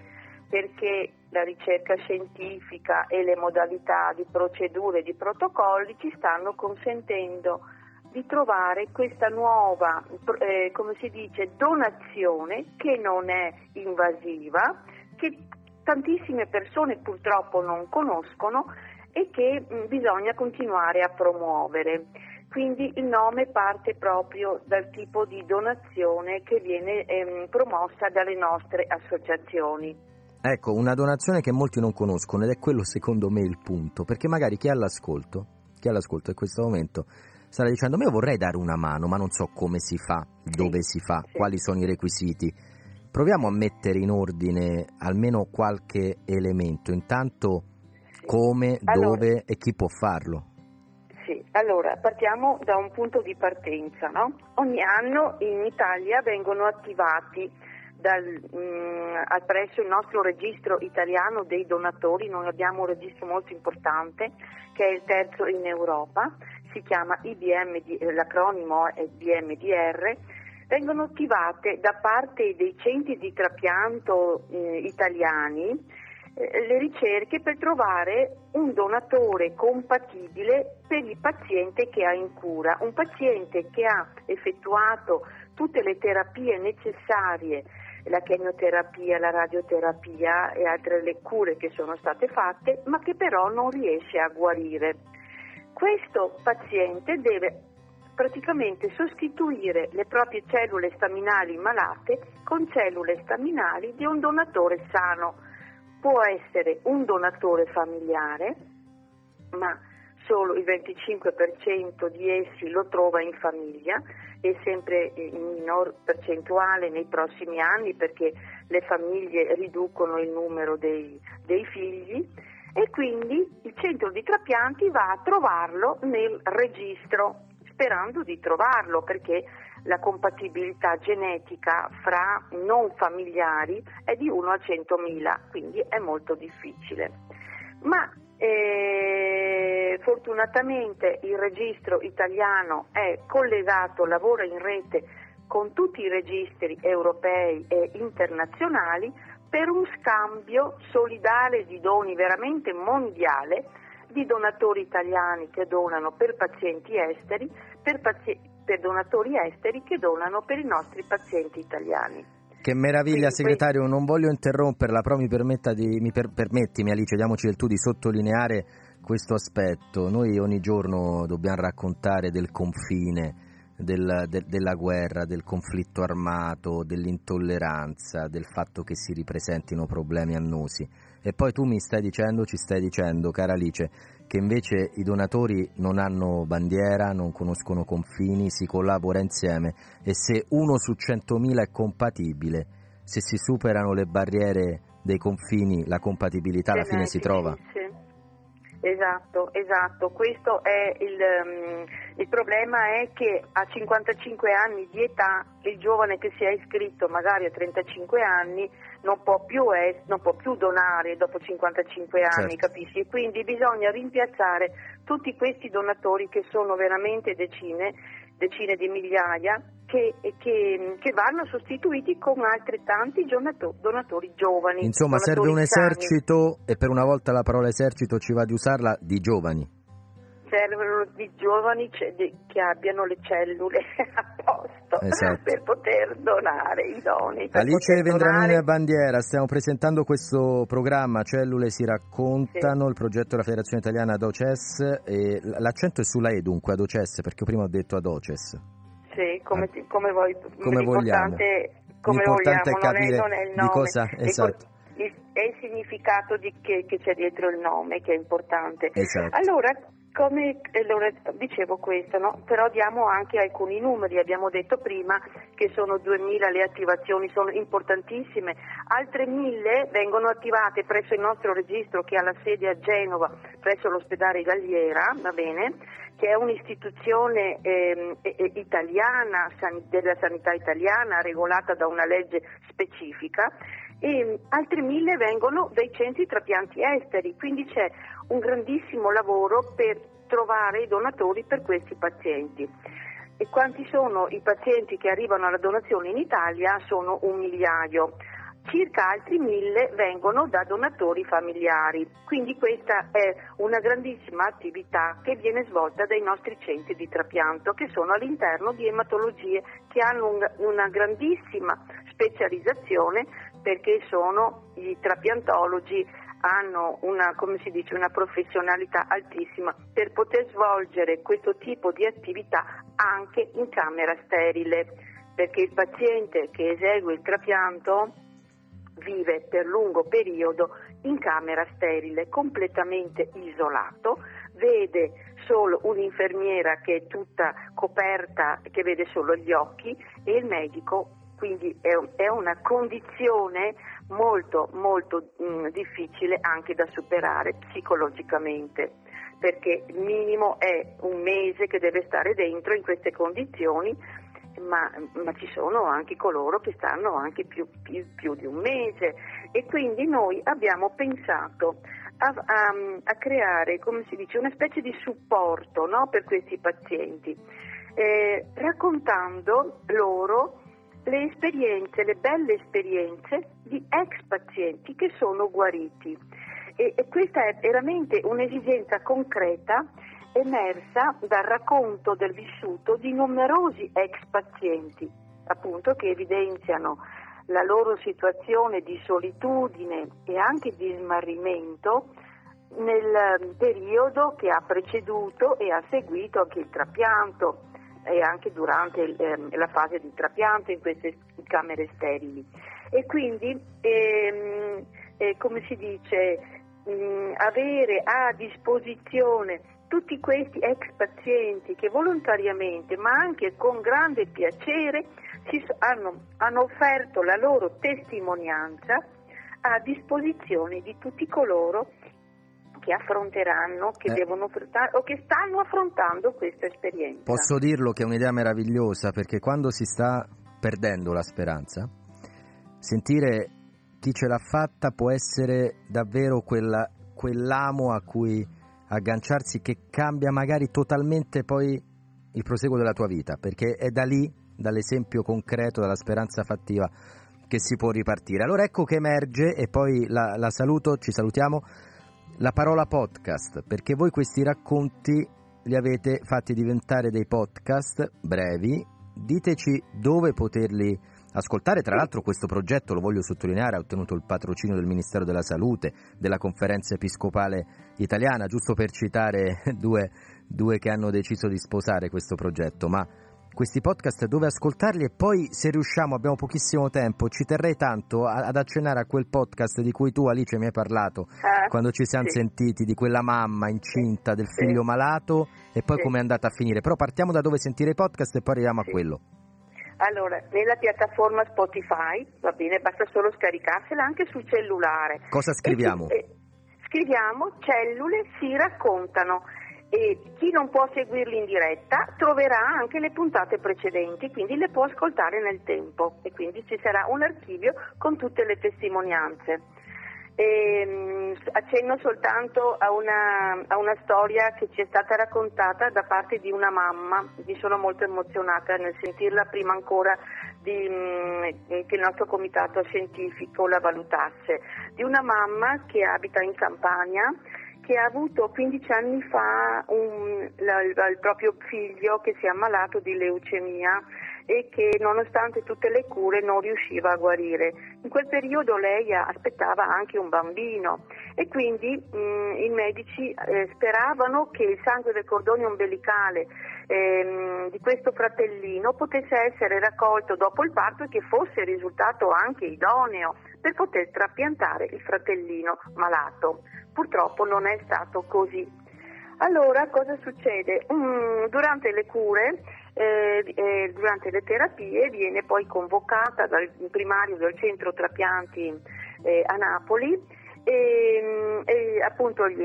perché la ricerca scientifica e le modalità di procedure e di protocolli ci stanno consentendo di trovare questa nuova, eh, come si dice, donazione che non è invasiva, che tantissime persone purtroppo non conoscono e che mh, bisogna continuare a promuovere. Quindi il nome parte proprio dal tipo di donazione che viene ehm, promossa dalle nostre associazioni. Ecco, una donazione che molti non conoscono ed è quello secondo me il punto, perché magari chi ha l'ascolto, chi ha l'ascolto in questo momento starà dicendo io vorrei dare una mano ma non so come si fa, dove si fa, quali sono i requisiti. Proviamo a mettere in ordine almeno qualche elemento. Intanto come, allora, dove e chi può farlo? Sì, allora partiamo da un punto di partenza. No? Ogni anno in Italia vengono attivati dal, mh, mm, presso il nostro registro italiano dei donatori, noi abbiamo un registro molto importante che è il terzo in Europa, si chiama IBM, l'acronimo è BMDR, vengono attivate da parte dei centri di trapianto eh, italiani eh, le ricerche per trovare un donatore compatibile per il paziente che ha in cura, un paziente che ha effettuato tutte le terapie necessarie, la chemioterapia, la radioterapia e altre le cure che sono state fatte, ma che però non riesce a guarire. Questo paziente deve praticamente sostituire le proprie cellule staminali malate con cellule staminali di un donatore sano. Può essere un donatore familiare, ma solo il 25% di essi lo trova in famiglia e sempre in minor percentuale nei prossimi anni perché le famiglie riducono il numero dei, dei figli e quindi il centro di trapianti va a trovarlo nel registro sperando di trovarlo perché la compatibilità genetica fra non familiari è di 1 a 100.000, quindi è molto difficile. Ma eh, fortunatamente il registro italiano è collegato, lavora in rete con tutti i registri europei e internazionali per un scambio solidale di doni veramente mondiale di donatori italiani che donano per pazienti esteri, per, pazienti per donatori esteri che donano per i nostri pazienti italiani. Che meraviglia, segretario, non voglio interromperla, però mi, di, mi per, permettimi Alice, diamoci del tu, di sottolineare questo aspetto. Noi ogni giorno dobbiamo raccontare del confine del, de, della guerra, del conflitto armato, dell'intolleranza, del fatto che si ripresentino problemi annosi. E poi tu mi stai dicendo, ci stai dicendo, cara Alice, che invece i donatori non hanno bandiera, non conoscono confini, si collabora insieme e se uno su centomila è compatibile, se si superano le barriere dei confini, la compatibilità alla fine si trova. Sì. Esatto, esatto. Questo è il, um, il, problema è che a 55 anni di età il giovane che si è iscritto magari a 35 anni non può più, es- non può più donare dopo 55 anni, certo. capisci? Quindi bisogna rimpiazzare tutti questi donatori che sono veramente decine, decine di migliaia che, che, che, vanno sostituiti con altrettanti donatori, donatori giovani. Insomma, donatori serve un sani. esercito, e per una volta la parola esercito ci va di usarla, di giovani. Servono di giovani che abbiano le cellule a posto esatto. per poter donare i doni. Alice Vendramini donare... Bandiera, stiamo presentando questo programma Cellule si raccontano, sì. il progetto della Federazione Italiana Adoces, e l'accento è sulla E dunque Adoces, perché prima ho detto Adoces. Sì, come, ti, come, vuoi, come vogliamo. Come L'importante vogliamo, è capire non è, non è il di cosa... Esatto. È il significato di che, che, c'è dietro il nome che è importante. Esatto. Allora, come allora, dicevo questo, no? però diamo anche alcuni numeri, abbiamo detto prima che sono 2.000 le attivazioni, sono importantissime, altre 1.000 vengono attivate presso il nostro registro che ha la sede a Genova, presso l'ospedale Galliera, va bene? Che è un'istituzione eh, italiana, san, della sanità italiana, regolata da una legge specifica, e altri mille vengono dai centri trapianti esteri, quindi c'è un grandissimo lavoro per trovare i donatori per questi pazienti. E quanti sono i pazienti che arrivano alla donazione in Italia? Sono un migliaio circa altri mille vengono da donatori familiari. Quindi questa è una grandissima attività che viene svolta dai nostri centri di trapianto che sono all'interno di ematologie che hanno un, una grandissima specializzazione perché sono i trapiantologi hanno una, dice, una professionalità altissima per poter svolgere questo tipo di attività anche in camera sterile perché il paziente che esegue il trapianto vive per lungo periodo in camera sterile, completamente isolato, vede solo un'infermiera che è tutta coperta, che vede solo gli occhi e il medico, quindi è, è una condizione molto molto mh, mm, difficile anche da superare psicologicamente perché il minimo è un mese che deve stare dentro in queste condizioni ma, ma, ci sono anche coloro che stanno anche più, più, più, di un mese e quindi noi abbiamo pensato a, a, a creare, come si dice, una specie di supporto no, per questi pazienti, eh, raccontando loro le esperienze, le belle esperienze di ex pazienti che sono guariti. E, e questa è veramente un'esigenza concreta emersa dal racconto del vissuto di numerosi ex pazienti, appunto che evidenziano la loro situazione di solitudine e anche di smarrimento nel periodo che ha preceduto e ha seguito anche il trapianto e anche durante eh, la fase di trapianto in queste camere sterili. E quindi, ehm, eh, come si dice, mh, avere a disposizione tutti questi ex pazienti che volontariamente, ma anche con grande piacere, hanno, hanno offerto la loro testimonianza a disposizione di tutti coloro che affronteranno, che eh. devono affrontare o che stanno affrontando questa esperienza. Posso dirlo che è un'idea meravigliosa perché quando si sta perdendo la speranza, sentire chi ce l'ha fatta può essere davvero quella, quell'amo a cui agganciarsi che cambia magari totalmente poi il proseguo della tua vita, perché è da lì, dall'esempio concreto, dalla speranza fattiva, che si può ripartire. Allora ecco che emerge, e poi la, la saluto, ci salutiamo, la parola podcast, perché voi questi racconti li avete fatti diventare dei podcast brevi, diteci dove poterli ascoltare. Tra l'altro questo progetto, lo voglio sottolineare, ha ottenuto il patrocinio del Ministero della Salute, della Conferenza Episcopale Italiana, giusto per citare due, due che hanno deciso di sposare questo progetto, ma questi podcast dove ascoltarli e poi se riusciamo, abbiamo pochissimo tempo, ci terrei tanto ad accennare a quel podcast di cui tu Alice mi hai parlato Ah, quando ci siamo sì. sentiti di quella mamma incinta del figlio malato e poi Sì. come è andata a finire. Però partiamo da dove sentire i podcast e poi arriviamo a quello. Allora, nella piattaforma Spotify, va bene, basta solo scaricarsela anche sul cellulare. Cosa scriviamo? E eh, scriviamo cellule si raccontano e chi non può seguirli in diretta troverà anche le puntate precedenti, quindi le può ascoltare nel tempo e quindi ci sarà un archivio con tutte le testimonianze. Ehm, accenno soltanto a una, a una storia che ci è stata raccontata da parte di una mamma, mi sono molto emozionata nel sentirla prima ancora di, mm, che il nostro comitato scientifico la valutasse, di una mamma che abita in Campania che ha avuto 15 anni fa un- la- il, il proprio figlio che si è ammalato di leucemia e che nonostante tutte le cure non riusciva a guarire. In quel periodo lei aspettava anche un bambino e quindi mh, i medici eh, speravano che il sangue del cordone ombelicale ehm, di questo fratellino potesse essere raccolto dopo il parto e che fosse risultato anche idoneo per poter trapiantare il fratellino malato. Purtroppo non è stato così. Allora cosa succede? Mm, durante le cure, eh, eh, durante le terapie viene poi convocata dal primario del centro trapianti eh, a Napoli. E, mm, e appunto gli,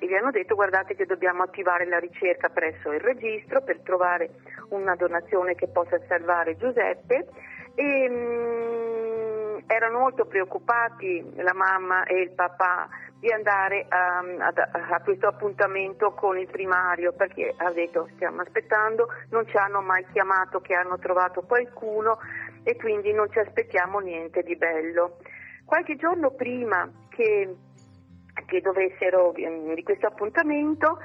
gli hanno detto guardate che dobbiamo attivare la ricerca presso il registro per trovare una donazione che possa salvare Giuseppe e mm, erano molto preoccupati la mamma e il papà di andare a, a- a questo appuntamento con il primario perché ha detto stiamo aspettando, non ci hanno mai chiamato che hanno trovato qualcuno e quindi non ci aspettiamo niente di bello. Qualche giorno prima che, che dovessero ehm, di questo appuntamento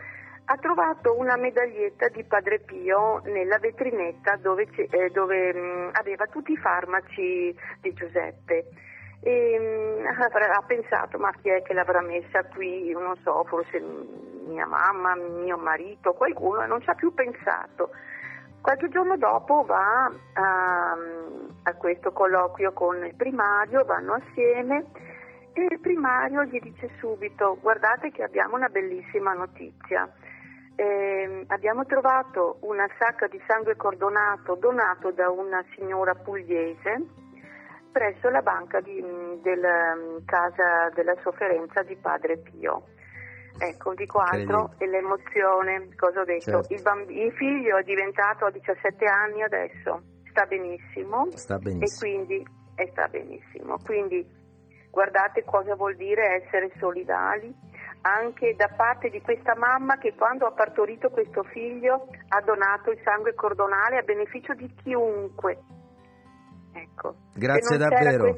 ha trovato una medaglietta di Padre Pio nella vetrinetta dove, eh, dove, mh, aveva tutti i farmaci di Giuseppe. E, mh, ha pensato, ma chi è che l'avrà messa qui? Non so, forse mia mamma, mio marito, qualcuno, e non ci ha più pensato. Qualche giorno dopo va a, a questo colloquio con il primario, vanno assieme e il primario gli dice subito guardate che abbiamo una bellissima notizia. Ehm, abbiamo trovato una sacca di sangue cordonato donato da una signora pugliese presso la banca di, della mm, casa della sofferenza di Padre Pio. Ecco, dico altro e l'emozione, cosa ho detto? Certo. Il, bamb- il figlio è diventato a 17 anni adesso, sta benissimo Sta e benissimo. quindi e sta benissimo. Quindi guardate cosa vuol dire essere solidali anche da parte di questa mamma che quando ha partorito questo figlio ha donato il sangue cordonale a beneficio di chiunque. Ecco. Grazie davvero.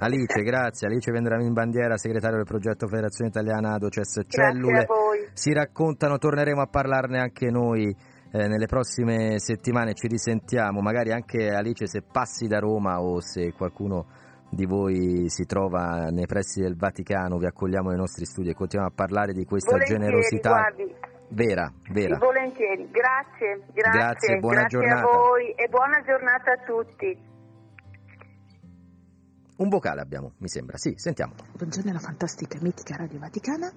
Alice, grazie. Alice Vendramin Bandiera, segretario del progetto Federazione Italiana Adoces Cellule. a voi. Si raccontano, torneremo a parlarne anche noi eh, nelle prossime settimane, ci risentiamo, magari anche Alice se passi da Roma o se qualcuno di voi si trova nei pressi del Vaticano, vi accogliamo nei nostri studi e continuiamo a parlare di questa Volentieri, generosità guardi, vera, vera. volentieri. Grazie, grazie, Grazie, buona grazie giornata. a voi e buona giornata a tutti. Un vocale abbiamo, mi sembra, sì, sentiamo. Buongiorno alla fantastica e mitica Radio Vaticana.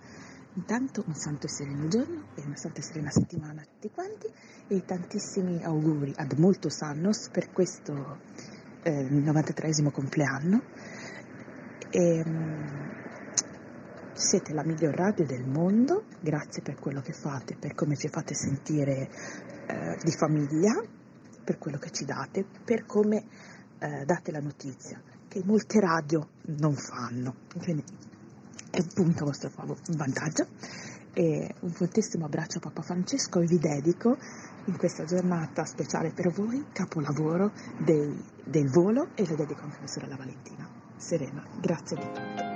Intanto un santo e sereno giorno e una santa e serena settimana a tutti quanti e tantissimi auguri ad moltos annos per questo eh, 93esimo compleanno. E, mm, siete la miglior radio del mondo, grazie per quello che fate, per come ci fate sentire eh, di famiglia, per quello che ci date, per come eh, date la notizia, che molte radio non fanno. Quindi è un punto vostro vantaggio. E un fortissimo abbraccio a Papa Francesco e vi dedico in questa giornata speciale per voi, capolavoro dei- del volo e lo dedico anche a mia sorella Valentina. Serena, grazie di tutto.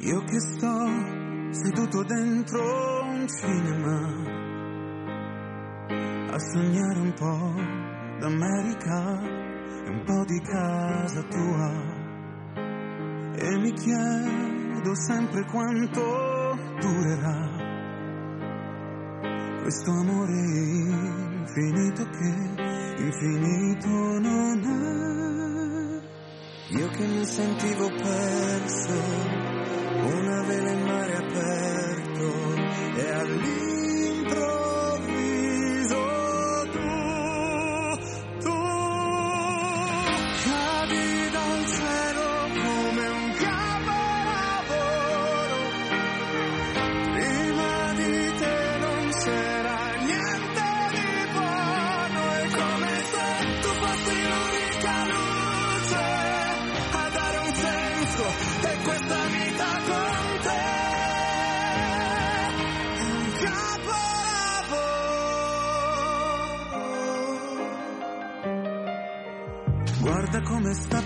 Io che sto seduto dentro un cinema a sognare un po' d'America un po' di casa tua e mi chiedo sempre quanto durerà questo amore infinito che infinito non è. Io che mi sentivo perso, una vela in mare aperto e all'inizio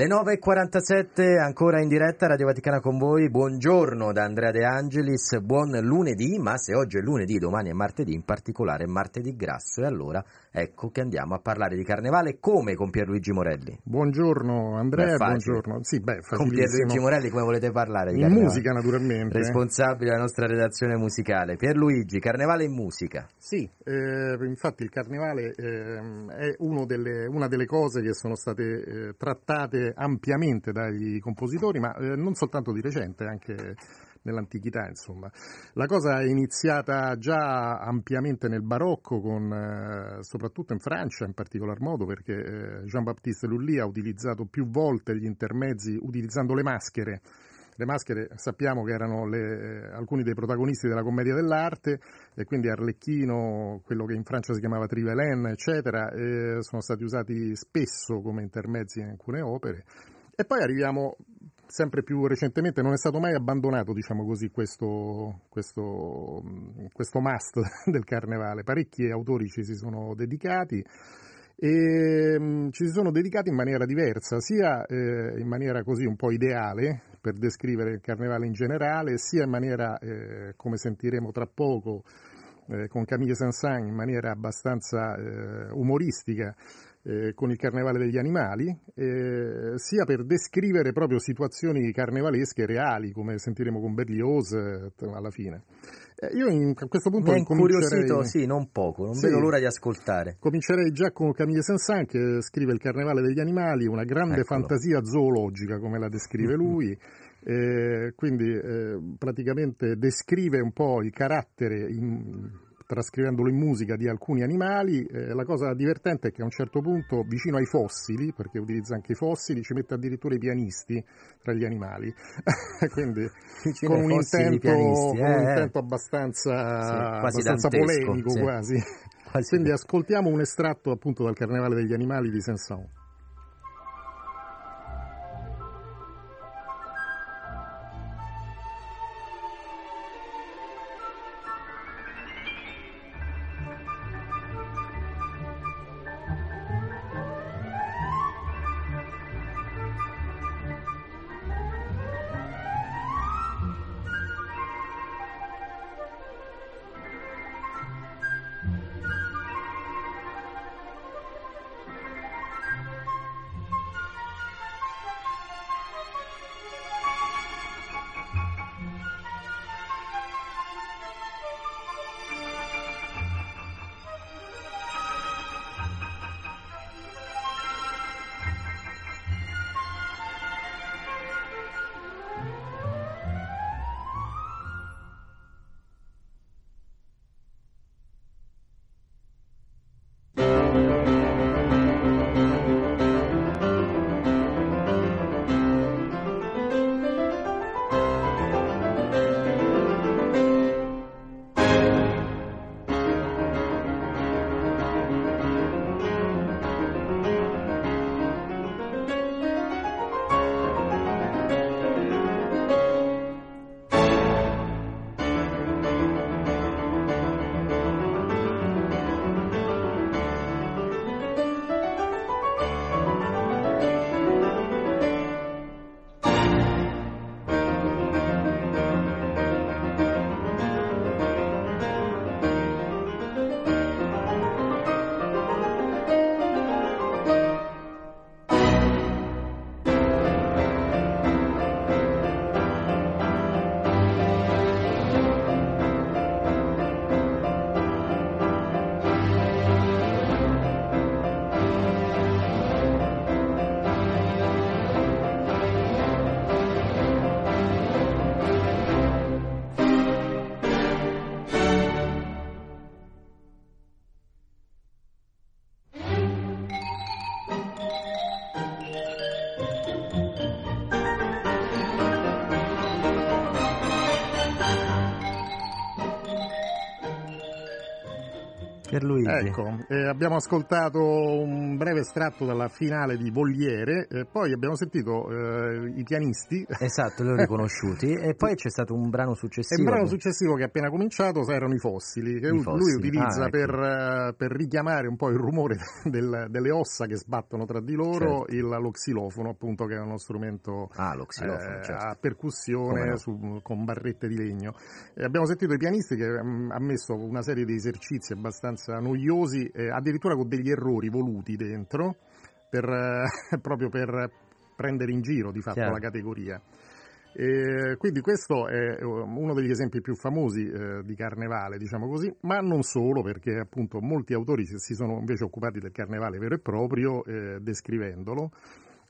Le 9.47 ancora in diretta Radio Vaticana con voi, buongiorno da Andrea De Angelis, buon lunedì, ma se oggi è lunedì, domani è martedì, in particolare martedì grasso. E allora ecco che andiamo a parlare di carnevale come con Pierluigi Morelli. Buongiorno Andrea, buongiorno. Sì, beh, con Pierluigi Morelli come volete parlare di In musica naturalmente. Responsabile della nostra redazione musicale. Pierluigi, carnevale in musica. Sì, eh, infatti il carnevale eh, è delle, una delle cose che sono state eh, trattate ampiamente dai compositori, ma eh, non soltanto di recente, anche nell'antichità, insomma. La cosa è iniziata già ampiamente nel barocco, con, eh, soprattutto in Francia in particolar modo, perché eh, Jean-Baptiste Lully ha utilizzato più volte gli intermezzi utilizzando le maschere. Le maschere sappiamo che erano le, alcuni dei protagonisti della commedia dell'arte e quindi Arlecchino, quello che in Francia si chiamava Trivelaine, eccetera, eh, sono stati usati spesso come intermezzi in alcune opere. E poi arriviamo sempre più recentemente, non è stato mai abbandonato, diciamo così, questo, questo, questo must del carnevale. Parecchi autori ci si sono dedicati e ci si sono dedicati in maniera diversa, sia eh, in maniera così un po' ideale per descrivere il carnevale in generale, sia in maniera, eh, come sentiremo tra poco, eh, con Camille Sansan, in maniera abbastanza eh, umoristica eh, con il carnevale degli animali, eh, sia per descrivere proprio situazioni carnevalesche reali, come sentiremo con Berlioz eh, alla fine. Eh, io in, a questo punto mi incuriosito, sì, non poco, non sì, vedo l'ora di ascoltare. Comincerei già con Camille Saint-Saëns che scrive Il carnevale degli animali, una grande Eccolo. fantasia zoologica come la descrive lui. Eh, quindi praticamente descrive un po' il carattere in, trascrivendolo in musica di alcuni animali. Eh, la cosa divertente è che a un certo punto, vicino ai fossili, perché utilizza anche i fossili, ci mette addirittura i pianisti tra gli animali. Quindi vicino con un, intento, pianisti, eh, con un intento abbastanza, sì, abbastanza polemico sì. quasi. quasi. Quindi ascoltiamo un estratto appunto dal Carnevale degli animali di Saint-Saëns. Pierluigi. Ecco, eh, abbiamo ascoltato un breve estratto dalla finale di Vogliere, eh, poi abbiamo sentito eh, i pianisti. Esatto, li ho riconosciuti. e poi c'è stato un brano successivo. E il brano successivo che è appena cominciato erano i fossili, che I lui fossili. utilizza Ah, ecco. per, eh, per richiamare un po' il rumore del- delle ossa che sbattono tra di loro, Certo. il, lo xilofono appunto che è uno strumento Ah, eh, certo. a percussione su- con barrette di legno. E abbiamo sentito i pianisti che mm, ha messo una serie di esercizi abbastanza noiosi, eh, addirittura con degli errori voluti dentro, per, eh, proprio per prendere in giro di fatto Chiaro. la categoria. E quindi questo è eh, uno degli esempi più famosi eh, di carnevale, diciamo così, ma non solo, perché appunto molti autori si si sono invece occupati del carnevale vero e proprio, eh, descrivendolo.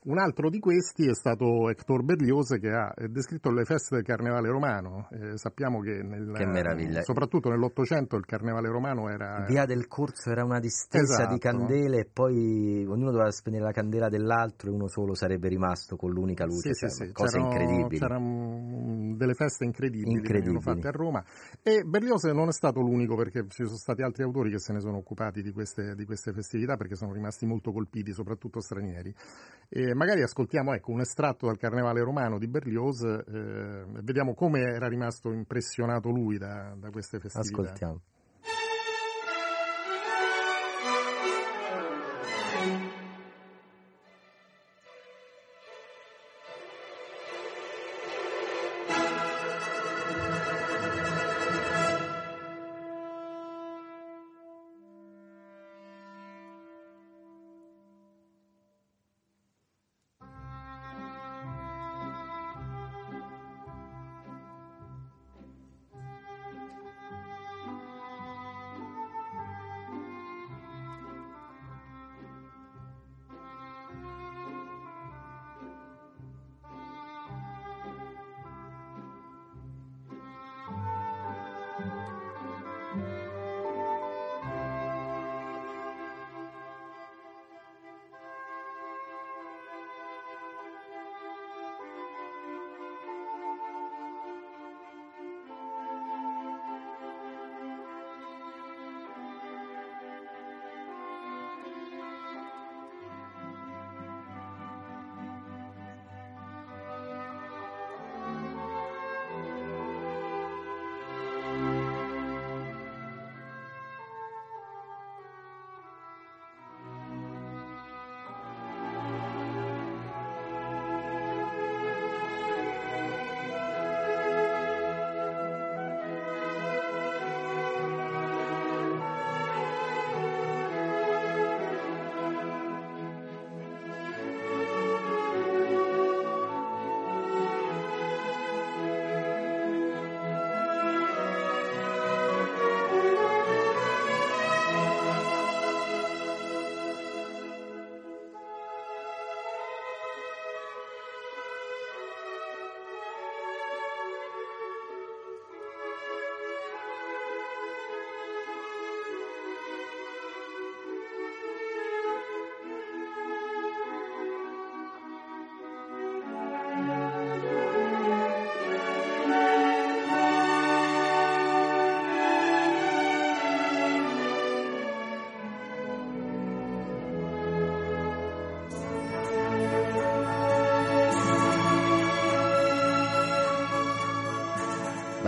Un altro di questi è stato Hector Berlioz che ha descritto le feste del carnevale romano. Eh, sappiamo che, nel- Che soprattutto nell'Ottocento il carnevale romano era... Via del Corso era una distesa di Esatto. candele e poi ognuno doveva spegnere la candela dell'altro e uno solo sarebbe rimasto con l'unica luce. Sì, sì, cioè, sì, Cose c'erano- incredibili. C'erano delle feste incredibili, che Incredibili. venivano fatte a Roma e Berlioz non è stato l'unico perché ci sono stati altri autori che se ne sono occupati di queste, di queste festività perché sono rimasti molto colpiti, soprattutto stranieri. E magari ascoltiamo ecco, un estratto dal Carnevale romano di Berlioz eh, vediamo come era rimasto impressionato lui da, da queste festività. Ascoltiamo.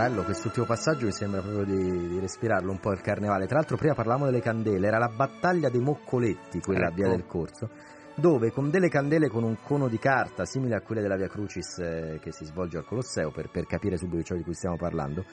Bello quest'ultimo passaggio mi sembra proprio di, di respirarlo un po' il carnevale. Tra l'altro prima parlavamo delle candele, era la battaglia dei moccoletti, quella a Ecco. via del corso, dove con delle candele con un cono di carta, simile a quelle della Via Crucis eh, che si svolge al Colosseo, per, per capire subito di ciò di cui stiamo parlando,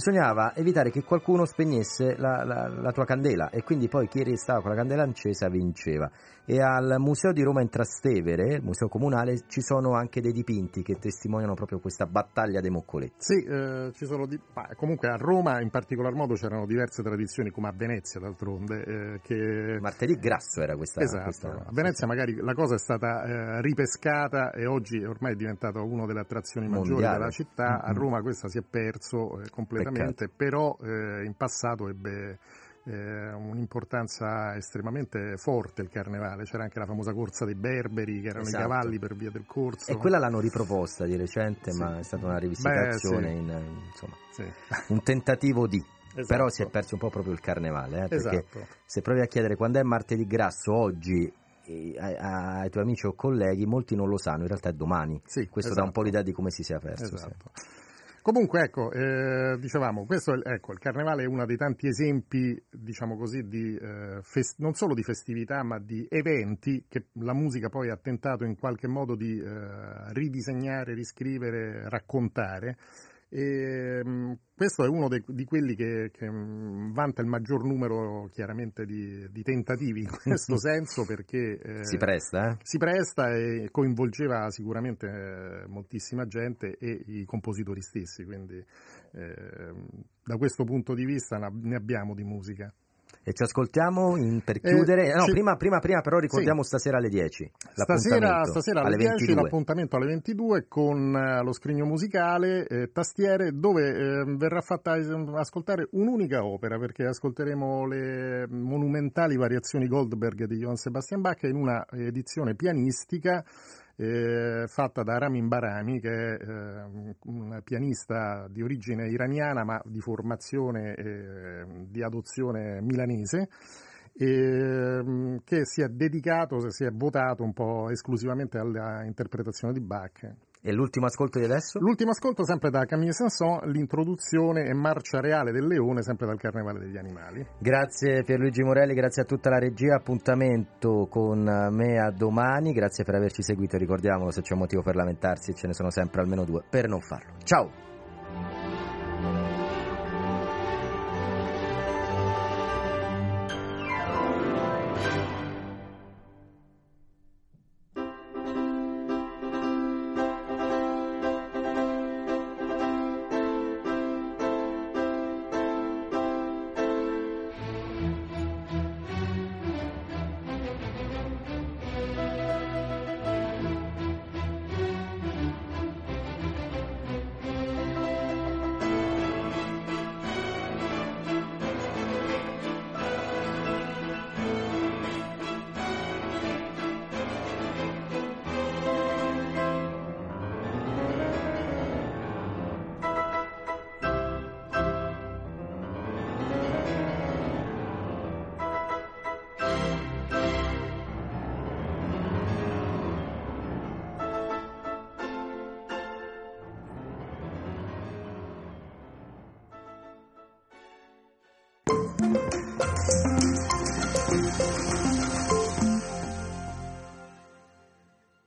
bisognava evitare che qualcuno spegnesse la, la- la tua candela e quindi poi chi restava con la candela accesa vinceva. E al Museo di Roma in Trastevere, il museo comunale, ci sono anche dei dipinti che testimoniano proprio questa battaglia dei moccoletti. Sì, eh, ci sono di- ma comunque a Roma in particolar modo c'erano diverse tradizioni, come a Venezia d'altronde. eh, che... Martedì grasso era questa. Esatto, questa- a Venezia magari la cosa è stata eh, ripescata e oggi ormai è diventata una delle attrazioni maggiori Mondiale. della città. A Mhm. Roma questa si è perso eh, completamente, però eh, in passato ebbe eh, un'importanza estremamente forte il carnevale. C'era anche la famosa corsa dei berberi, che erano Esatto. i cavalli per via del corso. E quella l'hanno riproposta di recente, Sì. ma è stata una rivisitazione, Beh, sì. in, eh, insomma, Sì. un tentativo di. esatto. però si è perso un po' proprio il carnevale, eh, perché esatto. se provi a chiedere quando è martedì grasso oggi ai, ai, tuoi amici o colleghi, molti non lo sanno, in realtà è domani. Questo esatto. dà un po' l'idea di come si sia perso. Comunque, ecco, eh, dicevamo, questo è, ecco, il carnevale è uno dei tanti esempi, diciamo così, di, eh, fest- non solo di festività, ma di eventi che la musica poi ha tentato in qualche modo di eh, ridisegnare, riscrivere, raccontare. E, mh, questo è uno de, di quelli che, che mh, vanta il maggior numero chiaramente di, di tentativi in questo senso perché eh, si presta eh? si presta e coinvolgeva sicuramente eh, moltissima gente e i compositori stessi quindi eh, da questo punto di vista ne abbiamo di musica e ci ascoltiamo in, per chiudere. Eh, no, ci... prima, prima, prima, però ricordiamo sì. stasera alle 10. Stasera, stasera alle, alle 10 22. l'appuntamento alle 22 con uh, lo scrigno musicale, eh, tastiere, dove eh, verrà fatta ascoltare un'unica opera, perché ascolteremo le monumentali variazioni Goldberg di Johann Sebastian Bach in una edizione pianistica eh, fatta da Ramin Barami, che è eh, un pianista di origine iraniana ma di formazione eh, di adozione milanese. E, che si è dedicato, si è votato un po' esclusivamente alla interpretazione di Bach. E l'ultimo ascolto di adesso? L'ultimo ascolto sempre da Camille Sanson, l'introduzione e marcia reale del leone, sempre dal Carnevale degli Animali. Grazie Pierluigi Morelli, grazie a tutta la regia, appuntamento con me a domani, grazie per averci seguito, ricordiamolo se c'è un motivo per lamentarsi ce ne sono sempre almeno due per non farlo. Ciao!